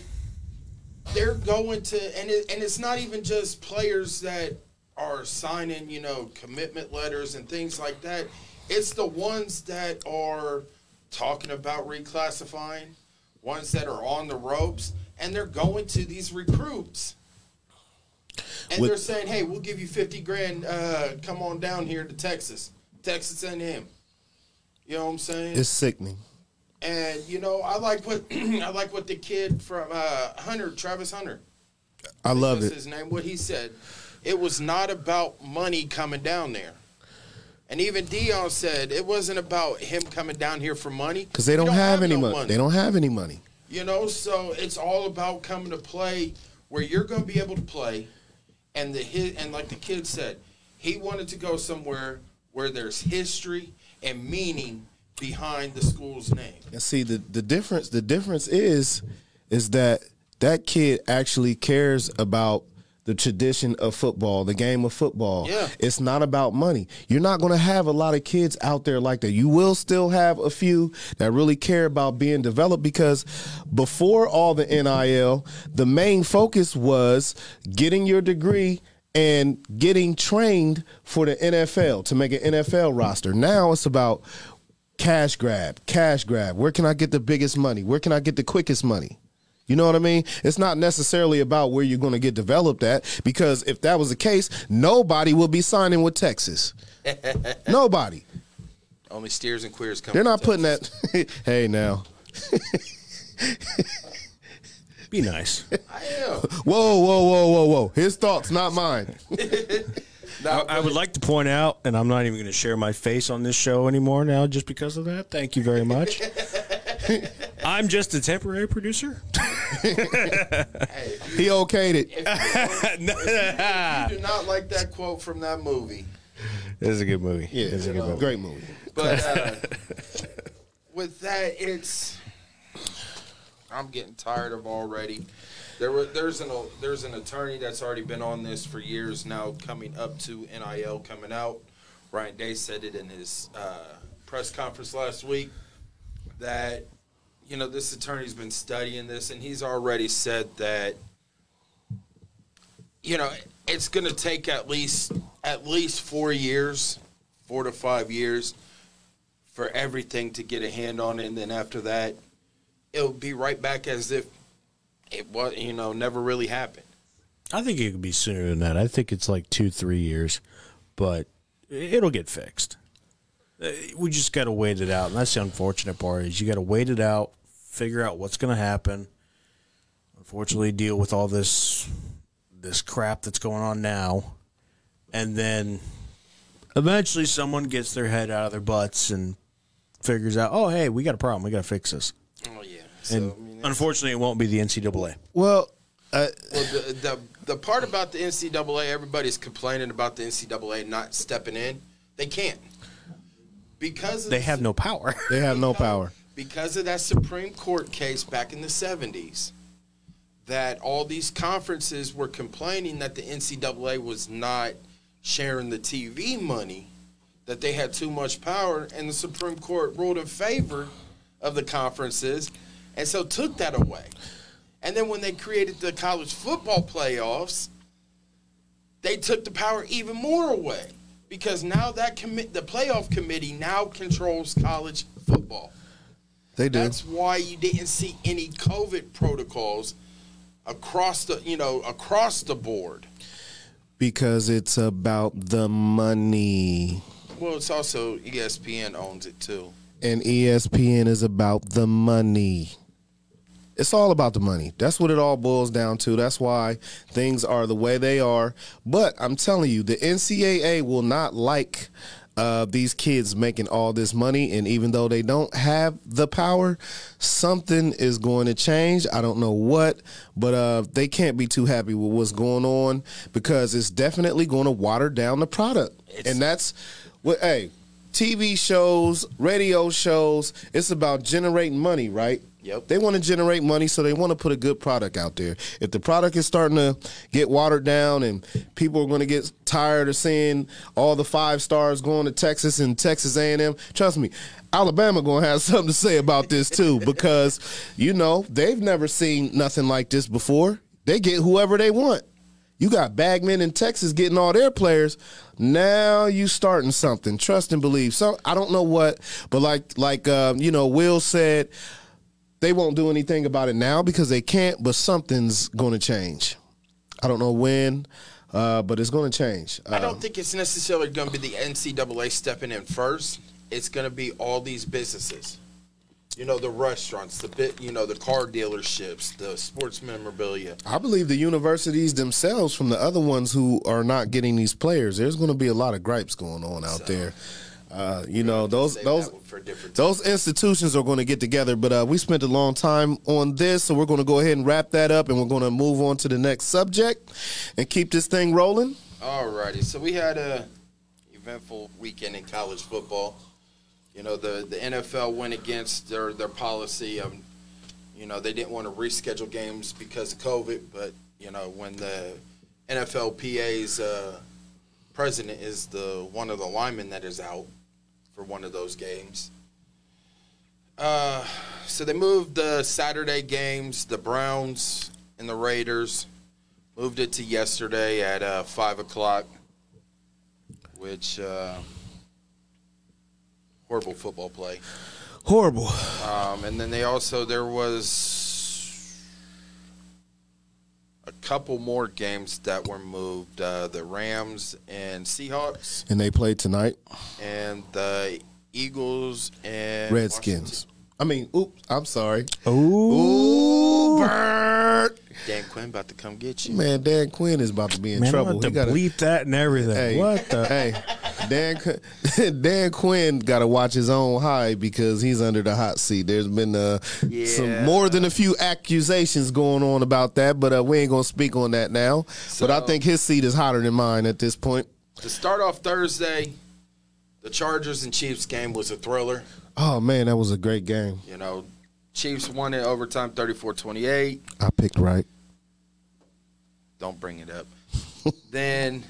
they're going to and it, and it's not even just players that are signing you know commitment letters and things like that. It's the ones that are talking about reclassifying ones that are on the ropes and they're going to these recruits. And With- they're saying hey we'll give you 50 grand uh, come on down here to texas texas and him you know what i'm saying It's sickening. and you know, I like what I like what the kid from uh, Hunter, Travis Hunter, I love it. his name. What he said, it was not about money coming down there. And even Deion said it wasn't about him coming down here for money Because they We don't, have, any no money. They don't have any money. You know, so it's all about coming to play where you're going to be able to play. And the hit, and like the kid said, he wanted to go somewhere where there's history and meaning behind the school's name. And see the the difference. The difference is is that that kid actually cares about the tradition of football, the game of football. Yeah. It's not about money. You're not going to have a lot of kids out there like that. You will still have a few that really care about being developed because before all the NIL, the main focus was getting your degree and getting trained for the NFL to make an NFL roster. Now it's about cash grab, cash grab. Where can I get the biggest money? Where can I get the quickest money? You know what I mean? It's not necessarily about where you're going to get developed at because if that was the case, nobody will be signing with Texas. nobody. Only steers and queers come. They're not putting Texas. that. hey, now. Be nice. I am. Whoa, whoa, whoa, whoa, whoa. His thoughts, not mine. I, I would like to point out, and I'm not even going to share my face on this show anymore now just because of that. Thank you very much. I'm just a temporary producer. He okayed it. You do not like that quote from that movie. This is a good movie. Yeah, This is a good movie. great movie. But uh, with that, it's I'm getting tired of already. There were there's an there's an attorney that's already been on this for years now, coming up to NIL coming out. Ryan Day said it in his uh, press conference last week that you know this attorney's been studying this, and he's already said that you know it's going to take at least at least four years, four to five years for everything to get a hand on it, and then after that, it'll be right back as if it was, you know, never really happened. I think it could be sooner than that. I think it's like two, three years, but it'll get fixed. Uh, We just got to wait it out, and that's the unfortunate part. Is you got to wait it out, figure out what's going to happen. Unfortunately, deal with all this this crap that's going on now, and then eventually someone gets their head out of their butts and figures out, oh, hey, we got a problem. We got to fix this. Oh yeah. So And I mean, unfortunately, it won't be the NCAA. Well, uh, well, the, the the part about the NCAA, everybody's complaining about the NCAA not stepping in. They can't because of They the- have no power. they have no power. because of that Supreme Court case back in the 70s that all these conferences were complaining that the NCAA was not sharing the TV money, that they had too much power, and the Supreme Court ruled in favor of the conferences and so took that away. And then when they created the college football playoffs, they took the power even more away because now that commit the playoff committee now controls college football. They do. That's why you didn't see any COVID protocols across the you know across the board. because it's about the money. Well, it's also ESPN owns it too. and ESPN is about the money. It's all about the money. That's what it all boils down to. That's why things are the way they are. But I'm telling you, the NCAA will not like uh, these kids making all this money. And even though they don't have the power, something is going to change. I don't know what, but uh, they can't be too happy with what's going on because it's definitely going to water down the product. and that's what, hey, TV shows, radio shows, it's about generating money, right? Yep. They want to generate money, so they want to put a good product out there. If the product is starting to get watered down and people are going to get tired of seeing all the five stars going to Texas and Texas A&M, trust me, Alabama going to have something to say about this too because, you know, they've never seen nothing like this before. They get whoever they want. You got Bagman in Texas getting all their players. Now you starting something. Trust and believe. So I don't know what, but like like uh, you know, Will said, they won't do anything about it now because they can't. But something's going to change. I don't know when, uh, but it's going to change. I Uh, don't think it's necessarily going to be the NCAA stepping in first. It's going to be all these businesses. You know, the restaurants, the bit, you know, the car dealerships, the sports memorabilia. I believe the universities themselves, from the other ones who are not getting these players, there's going to be a lot of gripes going on out there. Uh, you know, those those for those institutions are going to get together. But uh, we spent a long time on this, so we're going to go ahead and wrap that up, and we're going to move on to the next subject and keep this thing rolling. Alrighty, so we had a eventful weekend in college football. You know, the the NFL went against their their policy of, you know, they didn't want to reschedule games because of COVID, but you know, when the NFLPA's uh, president is the one of the linemen that is out for one of those games. Uh, so they moved the Saturday games, the Browns and the Raiders, moved it to yesterday at uh, five o'clock, which uh, horrible football play. Horrible. Um, and then they also there was a couple more games that were moved: uh, the Rams and Seahawks, And they played tonight. and the Eagles and Redskins. I mean, oops, I'm sorry. Ooh, Bert. Dan Quinn about to come get you. Man, Dan Quinn is about to be in man, trouble. I'm about He to gotta- bleep that and everything. Hey, what the? Hey, Dan Dan Quinn got to watch his own high because he's under the hot seat. There's been uh, Yeah. some more than a few accusations going on about that, but uh, we ain't gonna speak on that now. but I think his seat is hotter than mine at this point. To start off Thursday, the Chargers and Chiefs game was a thriller. Oh man, that was a great game. You know, Chiefs won in overtime 34-28. I picked right. Don't bring it up. then,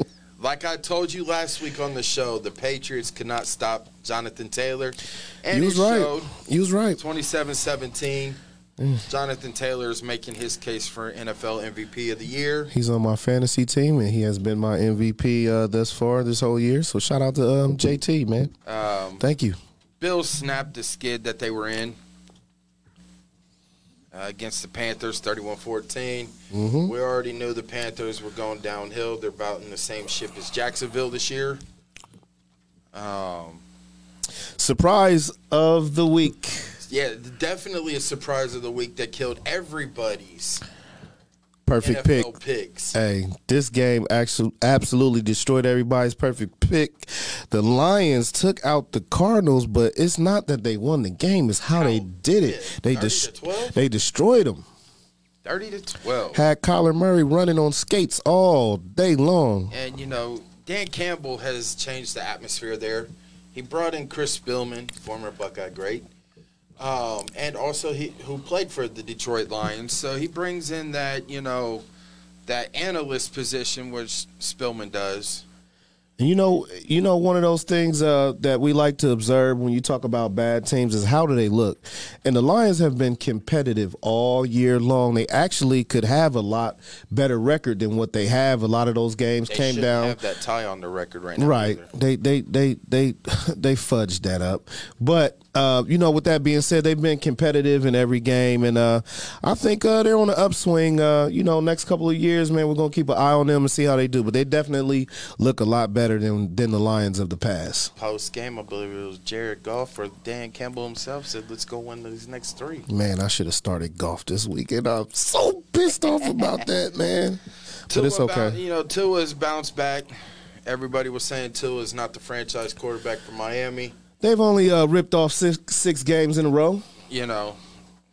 like I told you last week on the show, the Patriots could not stop Jonathan Taylor. And he was right. showed You was right. 27-17. Jonathan Taylor is making his case for NFL MVP of the year. He's on my fantasy team, and he has been my MVP uh, thus far this whole year. So shout out to um, JT, man. Um, Thank you. Bills snapped the skid that they were in uh, against the Panthers, 31-14. Mm-hmm. We already knew the Panthers were going downhill. They're about in the same ship as Jacksonville this year. Um, Surprise of the week. yeah, definitely a surprise of the week that killed everybody's Perfect pick. Picks. Hey, this game actually absolutely destroyed everybody's perfect pick. The Lions took out the Cardinals, but it's not that they won the game; it's how, they did it. did. They 30 des- they destroyed them. 30 to 12. Had Kyler Murray running on skates all day long. And, you know, Dan Campbell has changed the atmosphere there. He brought in Chris Spielman, former Buckeye great, um, and also he who played for the Detroit Lions. So he brings in that, you know, that analyst position, which Spielman does. You know, you know, one of those things uh, that we like to observe when you talk about bad teams is how do they look? And the Lions have been competitive all year long. They actually could have a lot better record than what they have. A lot of those games They came down. have that tie on the record right now. Right. either. They they they they they fudged that up. But uh, you know, with that being said, they've been competitive in every game, and uh, I think uh, they're on the upswing. Uh, you know, next couple of years, man, we're gonna keep an eye on them and see how they do. But they definitely look a lot better than than the Lions of the past. Post game, I believe it was Jared Goff or Dan Campbell himself said, "Let's go win these next three. Man, I should have started Goff this weekend. I'm so pissed off about that, man. But it's okay. bou- you know, Tua's bounced back. Everybody was saying Tua is not the franchise quarterback for Miami. They've only uh, ripped off six six games in a row. You know,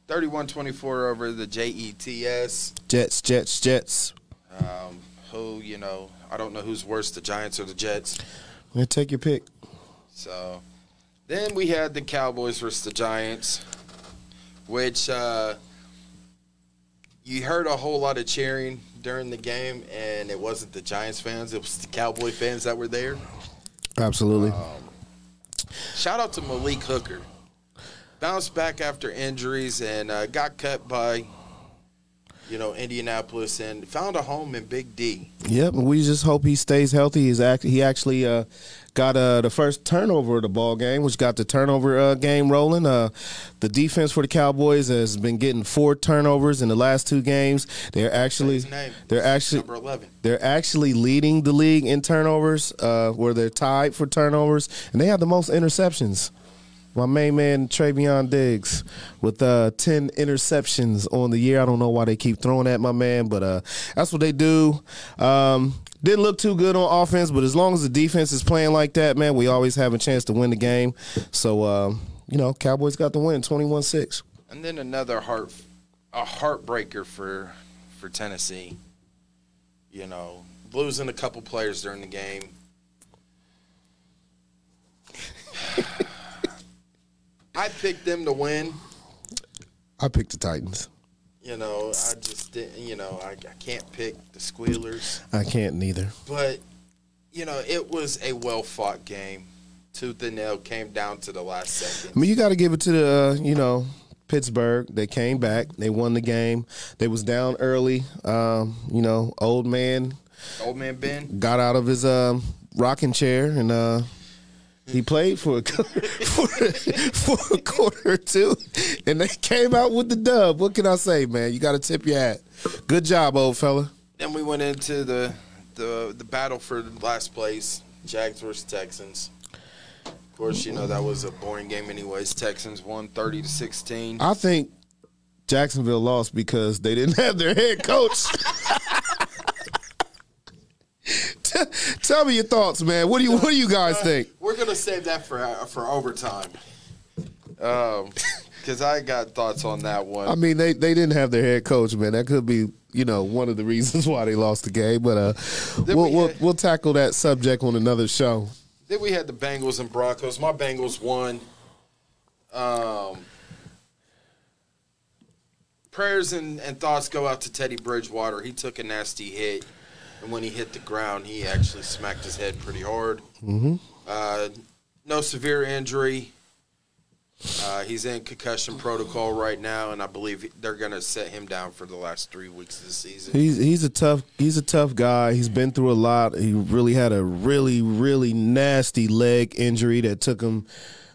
31-24 over the Jets. Jets, Jets, Jets. Um, who you know, I don't know who's worse, the Giants or the Jets. Man, take your pick. So then we had the Cowboys versus the Giants, which uh, you heard a whole lot of cheering during the game, and it wasn't the Giants fans; it was the Cowboy fans that were there. Absolutely. Shout out to Malik Hooker. Bounced back after injuries and uh, got cut by, you know, Indianapolis and found a home in Big D. Yep, we just hope he stays healthy. He's act- he actually uh, got uh, the first turnover of the ball game, which got the turnover uh, game rolling. Uh, the defense for the Cowboys has been getting four turnovers in the last two games. They're actually they're actually they're actually leading the league in turnovers, uh, where they're tied for turnovers, and they have the most interceptions. My main man Trevon Diggs with uh, ten interceptions on the year. I don't know why they keep throwing at my man, but uh, that's what they do. Um, didn't look too good on offense, but as long as the defense is playing like that, man, we always have a chance to win the game. So um, you know, Cowboys got the win, 21-6. And then another heart, a heartbreaker for for Tennessee. You know, losing a couple players during the game. I picked them to win. I picked the Titans. You know, I just didn't. You know, I, I can't pick the Squealers, I can't neither. but you know, it was a well fought game. Tooth and nail came down to the last second. I mean, you got to give it to the uh, you know Pittsburgh. They came back. They won the game. They was down early. Um, you know, old man Old man Ben. got out of his um, rocking chair and uh, he played for a, for, for a quarter or two, and they came out with the dub. What can I say, man? You got to tip your hat. Good job, old fella. Then we went into the the the battle for last place, Jags versus Texans. Of course, you know that was a boring game, anyways. Texans won thirty to sixteen. I think Jacksonville lost because they didn't have their head coach. Tell me your thoughts, man. What do you What do you guys think? We're gonna save that for for overtime, um, because I got thoughts on that one. I mean, they they didn't have their head coach, man. That could be you know one of the reasons why they lost the game. But uh, we'll we we'll, we'll tackle that subject on another show. Then we had the Bengals and Broncos. My Bengals won. Um, prayers and, and thoughts go out to Teddy Bridgewater. He took a nasty hit, and when he hit the ground, he actually smacked his head pretty hard. Mm-hmm. Uh, no severe injury. Uh, he's in concussion protocol right now, and I believe they're going to set him down for the last three weeks of the season. He's he's a tough he's a tough guy. He's been through a lot. He really had a really really nasty leg injury that took him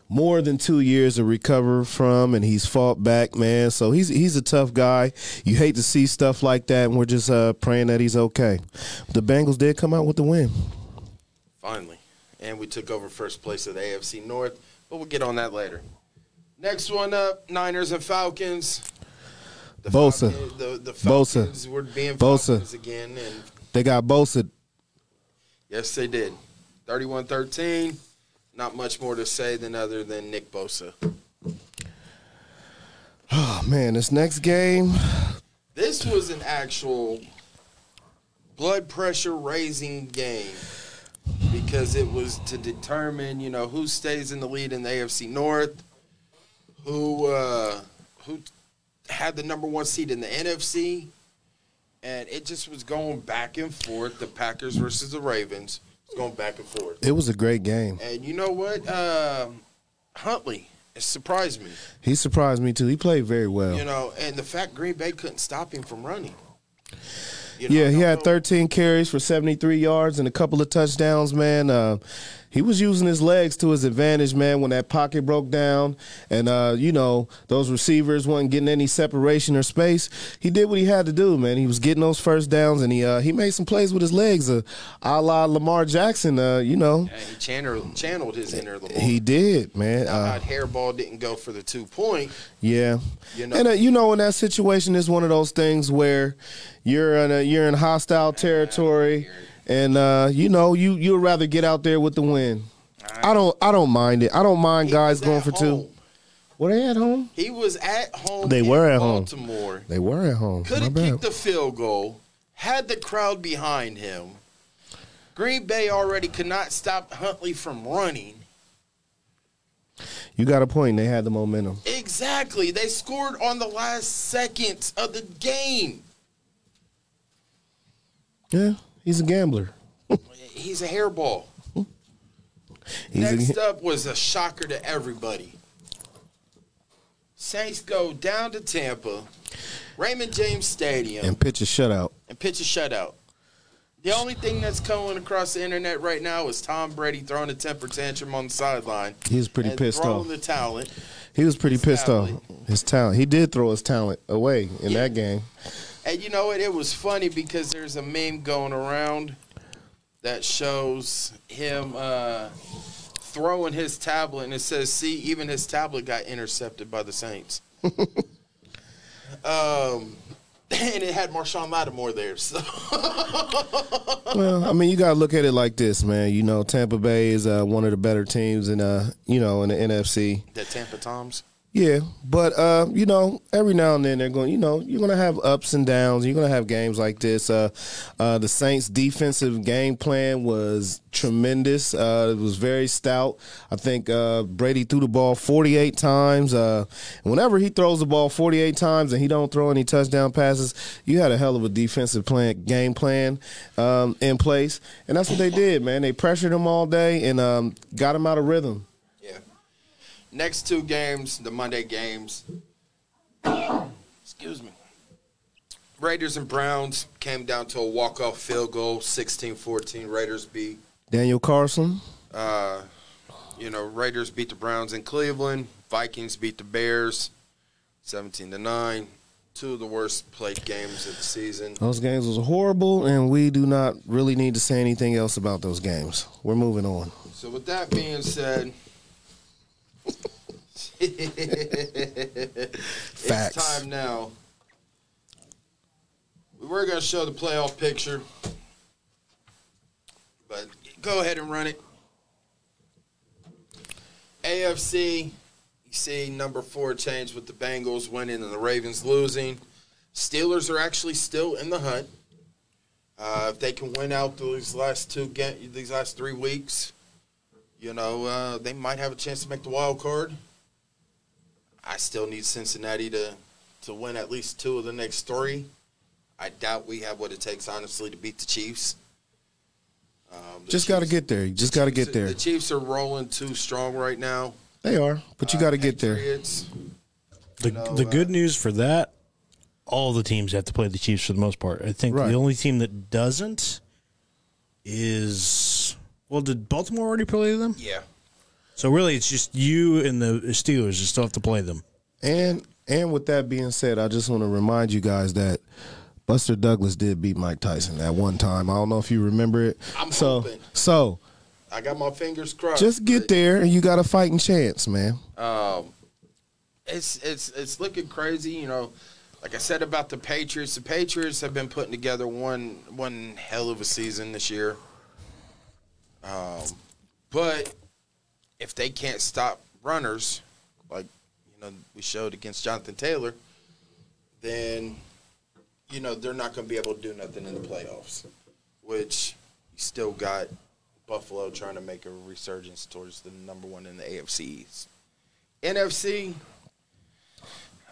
more than two years to recover from, and he's fought back, man. So he's he's a tough guy. You hate to see stuff like that, and we're just uh, praying that he's okay. The Bengals did come out with the win. Finally. And we took over first place of the AFC North, but we'll get on that later. Next one up, Niners and Falcons. The Bosa. Falcon- the, the Bosa. Were being Bosa. Falcons again, and They got Bosa. yes, they did. 31-13. Not much more to say than other than Nick Bosa. Oh man, this next game, This was an actual blood pressure raising game because it was to determine, you know, who stays in the lead in the AFC North, who uh, who had the number one seed in the NFC, and it just was going back and forth. The Packers versus the Ravens going back and forth. it was a great game. And you know what, um Huntley, it surprised me. He surprised me too. He played very well. You know, and the fact Green Bay couldn't stop him from running. You know, Yeah, he had know- 13 carries for 73 yards and a couple of touchdowns, man. Uh, he was using his legs to his advantage, man, when that pocket broke down and, uh, you know, those receivers wasn't getting any separation or space. He did what he had to do, man. He was getting those first downs and he uh, he made some plays with his legs, uh, a la Lamar Jackson, uh, you know. Yeah, he channeled, channeled his inner Lamar. He did, man. Uh, Harbaugh didn't go for the two point. Yeah, You know- and uh, you know, in that situation, is one of those things where you're in a, you're in hostile territory, and uh, you know, you you'd rather get out there with the win. I don't I don't mind it. I don't mind guys going for home. two. Were they at home? He was at home. They in were at home. Baltimore. They were at home. Could have kicked the field goal. Had the crowd behind him. Green Bay already could not stop Huntley from running. You got a point. They had the momentum. Exactly. They scored on the last seconds of the game. Yeah, he's a gambler. He's a hairball. He's Next a, up was a shocker to everybody. Saints go down to Tampa, Raymond James Stadium, and pitch a shutout. and pitch a shutout. The only thing that's going across the internet right now is Tom Brady throwing a temper tantrum on the sideline. He was pretty pissed throwing off. the talent. He was pretty pissed off. His talent. He did throw his talent away in Yeah. that game. And you know what? It was funny because there's a meme going around that shows him uh, throwing his tablet, and it says, "See, even his tablet got intercepted by the Saints." um, and it had Marshon Lattimore there. So Well, I mean, you got to look at it like this, man. You know, Tampa Bay is uh, one of the better teams in, uh, you know, in the NFC. that Tampa Toms. Yeah, but uh, you know, every now and then they're going. You know, you're going to have ups and downs. You're going to have games like this. Uh, uh, the Saints' defensive game plan was tremendous. Uh, it was very stout. I think uh, Brady threw the ball 48 times. Uh, whenever he throws the ball 48 times and he don't throw any touchdown passes, you had a hell of a defensive plan game plan um, in place, and that's what they did. Man, they pressured him all day and um, got him out of rhythm. Next two games, the Monday games. Excuse me. Raiders and Browns came down to a walk-off field goal, 16-14. Raiders beat. Daniel Carlson. Uh, you know, Raiders beat the Browns in Cleveland. Vikings beat the Bears, 17 to nine. Two of the worst played games of the season. Those games was horrible, and we do not really need to say anything else about those games. We're moving on. So with that being said, Facts. it's time now. We were going to show the playoff picture, but go ahead and run it. AFC, you see number four change with the Bengals winning and the Ravens losing. Steelers are actually still in the hunt. Uh, if they can win out these last two ga- these last three weeks, you know uh, they might have a chance to make the wild card. I still need Cincinnati to to win at least two of the next three. I doubt we have what it takes, honestly, to beat the Chiefs. Um, the Just got to get there. You just got to get there. The Chiefs are rolling too strong right now. They are, but you Uh, got to get there. Patriots, The know, the uh, good news for that, all the teams have to play the Chiefs for the most part. I think Right. the only team that doesn't is well, did Baltimore already play them? Yeah. So really, it's just you and the Steelers that still have to play them. And and with that being said, I just want to remind you guys that Buster Douglas did beat Mike Tyson at one time. I don't know if you remember it. I'm so hoping. so I got my fingers crossed. just get there, and you got a fighting chance, man. Um, it's it's it's looking crazy. You know, like I said about the Patriots, the Patriots have been putting together one one hell of a season this year. Um, but if they can't stop runners, like you know we showed against Jonathan Taylor, then you know they're not going to be able to do nothing in the playoffs. Which you still got Buffalo trying to make a resurgence towards the number one in the AFCs. NFC,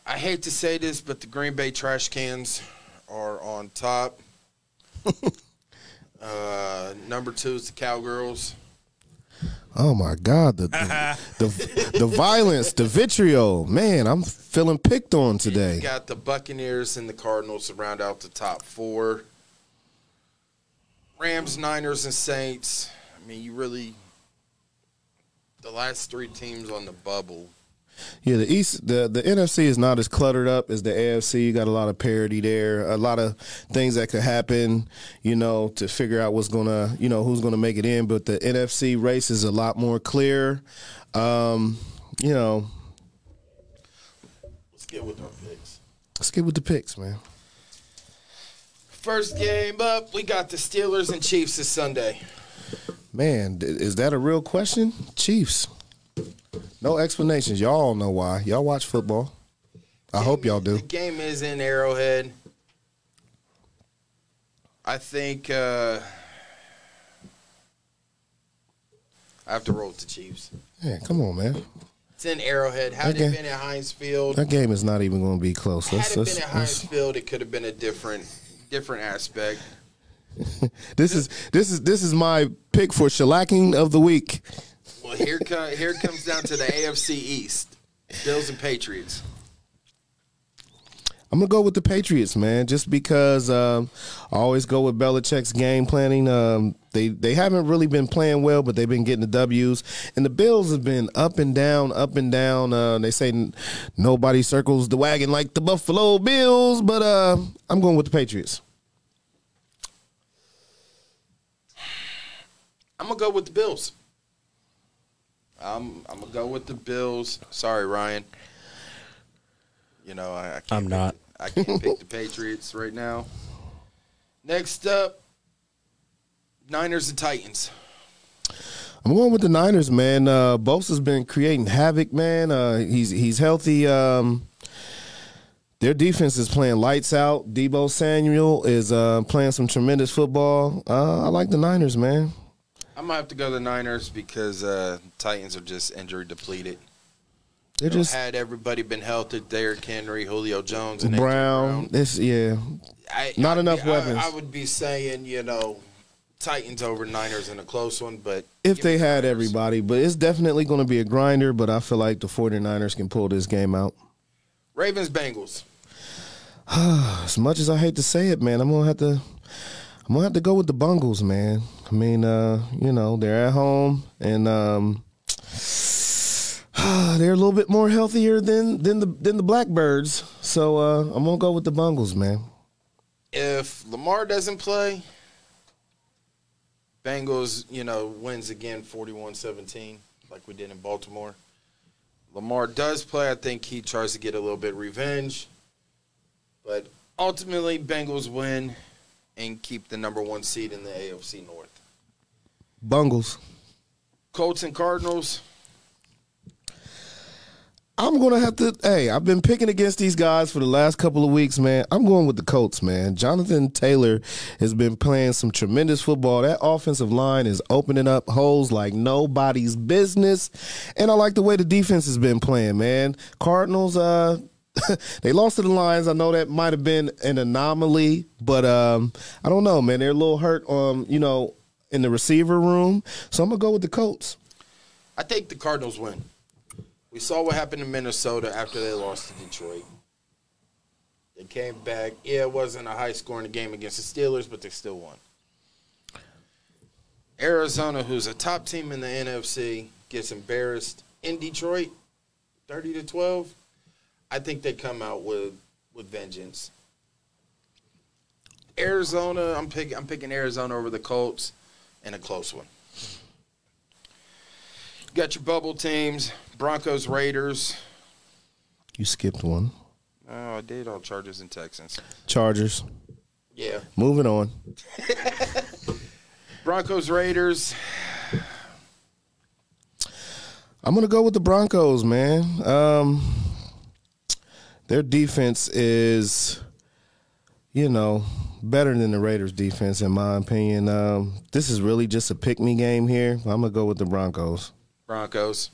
I hate to say this, but the Green Bay trash cans are on top. uh, number two is the Cowgirls. Oh my God, the the, the, the violence, the vitriol, man. I'm feeling picked on today. You got the Buccaneers and the Cardinals to round out the top four. Rams, Niners, and Saints. I mean, you really the last three teams on the bubble. Yeah, the East, the the NFC is not as cluttered up as the AFC. You got a lot of parity there, a lot of things that could happen, you know, to figure out what's gonna, you know, who's gonna make it in. But the NFC race is a lot more clear. Um, you know, Let's get with our picks. let's get with the picks, man. First game up, we got the Steelers and Chiefs this Sunday. Man, is that a real question? Chiefs. No explanations. Y'all all know why. Y'all watch football. I hope y'all do. The game is in Arrowhead. I think uh, I have to roll with the Chiefs. Yeah, come on, man. It's in Arrowhead. Had Okay. it been at Heinz Field, That game is not even going to be close. had Let's, it let's, been at Heinz Field, it could have been a different different aspect. this is this is this is my pick for shellacking of the week. Well, here come here it comes down to the AFC East, Bills and Patriots. I'm gonna go with the Patriots, man, just because um, I always go with Belichick's game planning. Um, they they haven't really been playing well, but they've been getting the W's. And the Bills have been up and down, up and down. Uh, they say n- nobody circles the wagon like the Buffalo Bills, but uh, I'm going with the Patriots. I'm gonna go with the Bills. I'm I'm gonna go with the Bills. Sorry, Ryan. You know I, I can't I'm not. the- I can't pick the Patriots right now. Next up, Niners and Titans. I'm going with the Niners, man. Uh, Bosa's been creating havoc, man. Uh, he's he's healthy. Um, their defense is playing lights out. Deebo Samuel is uh, playing some tremendous football. Uh, I like the Niners, man. I'm gonna have to go the Niners because uh, Titans are just injury depleted. You know, just had everybody been healthy, Derrick Henry, Julio Jones, and AJ Brown. This yeah. I, Not I'd enough I- weapons. I, would be saying, you know, Titans over Niners in a close one, but If they had Niners. everybody, but it's definitely going to be a grinder. But I feel like the 49ers can pull this game out. Ravens Bengals. As much as I hate to say it, man, I'm gonna have to. I'm gonna have to go with the Bungles, man. I mean, uh, you know, they're at home and um, they're a little bit more healthier than than the than the Blackbirds. So uh, I'm gonna go with the Bungles, man. If Lamar doesn't play, Bengals, you know, wins again 41-17 like we did in Baltimore. Lamar does play, I think he tries to get a little bit of revenge. But ultimately Bengals win and keep the number 1 seed in the AFC North. Bungles. Colts and Cardinals. I'm gonna have to. Hey, I've been picking against these guys for the last couple of weeks, man. I'm going with the Colts, man. Jonathan Taylor has been playing some tremendous football. That offensive line is opening up holes like nobody's business, and I like the way the defense has been playing, man. Cardinals, uh. they lost to the Lions. I know that might have been an anomaly, but um, I don't know, man. They're a little hurt, um, you know, in the receiver room. So I'm gonna go with the Colts. I think the Cardinals win. We saw what happened in Minnesota after they lost to Detroit. They came back. Yeah, it wasn't a high scoring game against the Steelers, but they still won. Arizona, who's a top team in the NFC, gets embarrassed in Detroit, thirty to twelve. I think they come out with with vengeance. Arizona, I'm picking. I'm picking Arizona over the Colts in a close one. Got your bubble teams, Broncos, Raiders. You skipped one. Oh, I did all Chargers and Texans. Chargers. Yeah. Moving on. Broncos, Raiders. I'm gonna go with the Broncos, man. Um, their defense is, you know, better than the Raiders' defense, in my opinion. Um, this is really just a pick me game here. I'm gonna go with the Broncos. Broncos.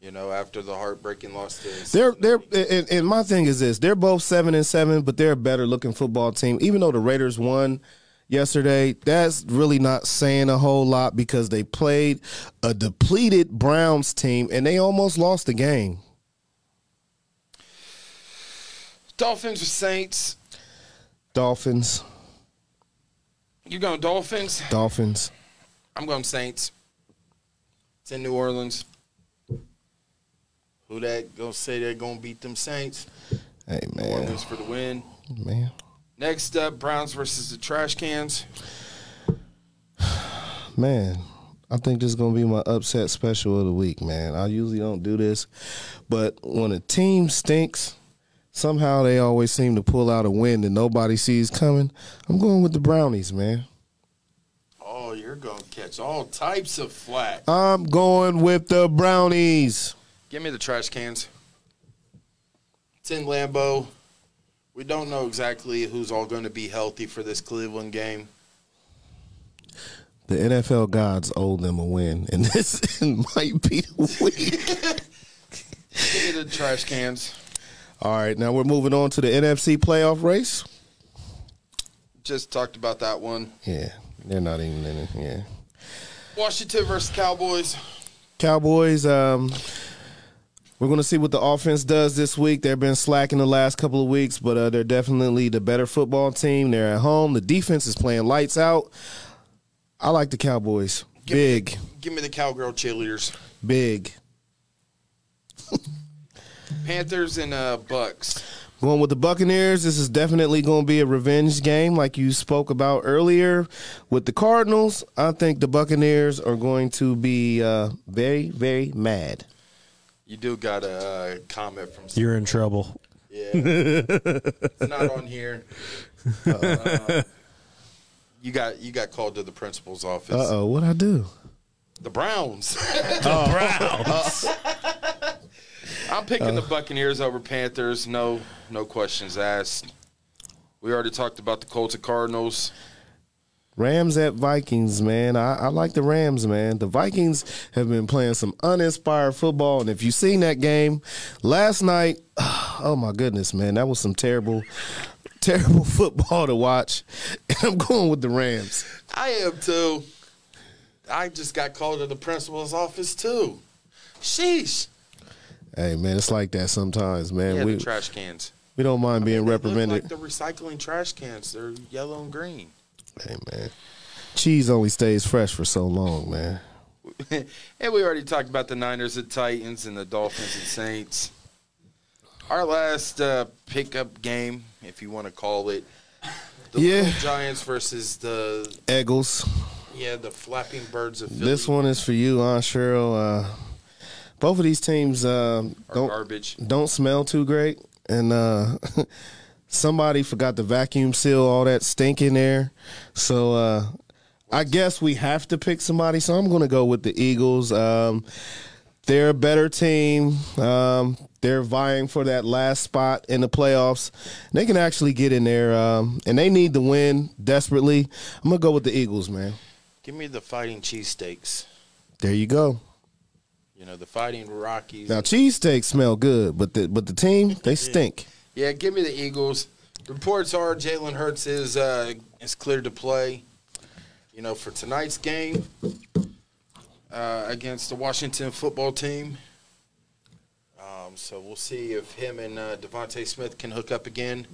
You know, after the heartbreaking loss to They're they're and, and my thing is this: they're both seven and seven, but they're a better looking football team. Even though the Raiders won yesterday, that's really not saying a whole lot because they played a depleted Browns team and they almost lost the game. Dolphins or Saints. Dolphins, You going Dolphins? Dolphins. I'm going Saints. It's in New Orleans. Who that gonna say they're gonna beat them Saints? Hey man, New Orleans for the win. man. Next up, Browns versus the Trash Cans. Man, I think this is gonna be my upset special of the week, man. I usually don't do this, but when a team stinks, somehow they always seem to pull out a win that nobody sees coming. I'm going with the Brownies, man. Oh, you're gonna catch all types of flack. I'm going with the Brownies. Give me the trash cans. It's in Lambeau. We don't know exactly who's all going to be healthy for this Cleveland game. The NFL gods owe them a win, and this might be the week. Give me the trash cans. All right, now we're moving on to the NFC playoff race. Just talked about that one. Yeah, they're not even in it. Yeah. Washington versus Cowboys. Cowboys, um, we're going to see what the offense does this week. They've been slacking the last couple of weeks, but uh, they're definitely the better football team. They're at home. The defense is playing lights out. I like the Cowboys. Give me Big, the- give me the Cowgirl cheerleaders. big. Panthers and uh, Bucks. Going with the Buccaneers, this is definitely going to be a revenge game, like you spoke about earlier. With the Cardinals, I think the Buccaneers are going to be uh, very, very mad. You do got a uh, comment from. You're in trouble. Yeah, it's not on here. Uh, you got you got called to the principal's office. Uh oh, what I do? The Browns. The Browns. I'm picking the uh. Buccaneers over Panthers. No, no questions asked. We already talked about the Colts and Cardinals. Rams at Vikings, man. I, I like the Rams, man. The Vikings have been playing some uninspired football, and if you've seen that game last night, oh my goodness, man, that was some terrible, terrible football to watch. And I'm going with the Rams. I am too. I just got called to the principal's office too. Sheesh. Hey, man, it's like that sometimes, man. Yeah, we the trash cans. we don't mind being They look reprimanded. like the recycling trash cans. They're yellow and green. hey, man, cheese only stays fresh for so long, man. and we already talked about the Niners and Titans and the Dolphins and Saints. Our last uh, pickup game, if you want to call it, the Yeah. Giants versus the Eagles. yeah the Flapping Birds of Philly. This one is for you, Aunt Cheryl. Uh, both of these teams are don't garbage. don't smell too great, and uh, somebody forgot to vacuum seal all that stink in there. So uh, I guess we have to pick somebody. So I'm going to go with the Eagles. Um, they're a better team. Um, they're vying for that last spot in the playoffs. They can actually get in there, um, and they need to win desperately. I'm gonna go with the Eagles, man. Give me the Fighting Cheesesteaks. There you go. You know the Fighting Rockies. Now cheesesteaks smell good, but the but the team they stink. Yeah, give me the Eagles. Reports are Jalen Hurts is uh, is cleared to play. You know, for tonight's game uh, against the Washington football team. Um, so we'll see if him and uh, DeVonta Smith can hook up again,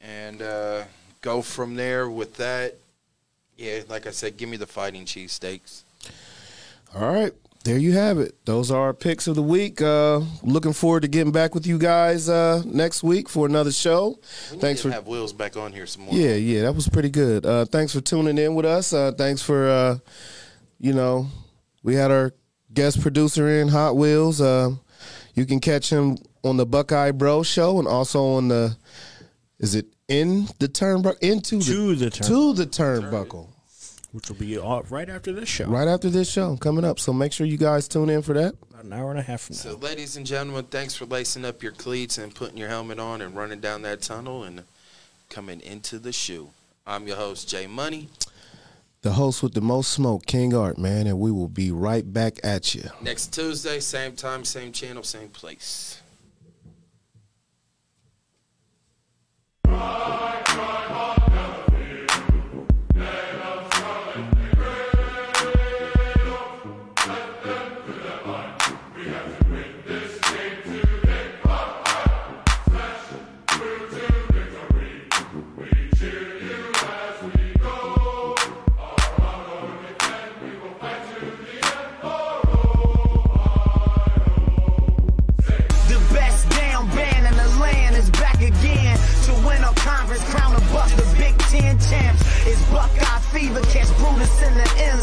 and uh, go from there with that. Yeah, like I said, give me the fighting cheesesteaks. All right, there you have it. Those are our picks of the week. Uh, looking forward to getting back with you guys uh, next week for another show. We need Thanks to for have Wills back on here some more. yeah yeah that was pretty good. Uh, thanks for tuning in with us. Uh, thanks for uh, you know we had our guest producer in Hot Wheels. Uh, you can catch him on the Buckeye Bro Show and also on the is it in the turnbuckle into To the turn- to the turnbuckle. Which will be off right after this show. right after this show coming up. So make sure you guys tune in for that. About an hour and a half from now. So, ladies and gentlemen, thanks for lacing up your cleats and putting your helmet on and running down that tunnel and coming into the shoe. I'm your host, J Money. The host with the most smoke, King Art, man, and we will be right back at you. Next Tuesday, same time, same channel, same place. The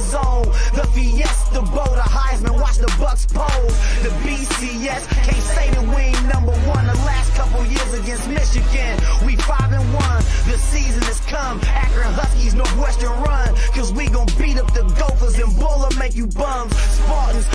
zone. The Fiesta Bowl, the Heisman, watch the Bucks pose. The BCS can't say that we ain't number one. The last couple years against Michigan, we five and one. The season has come. Akron Huskies, Northwestern run, cause we gon' beat up the Gophers and Buller make you bums. Spartans.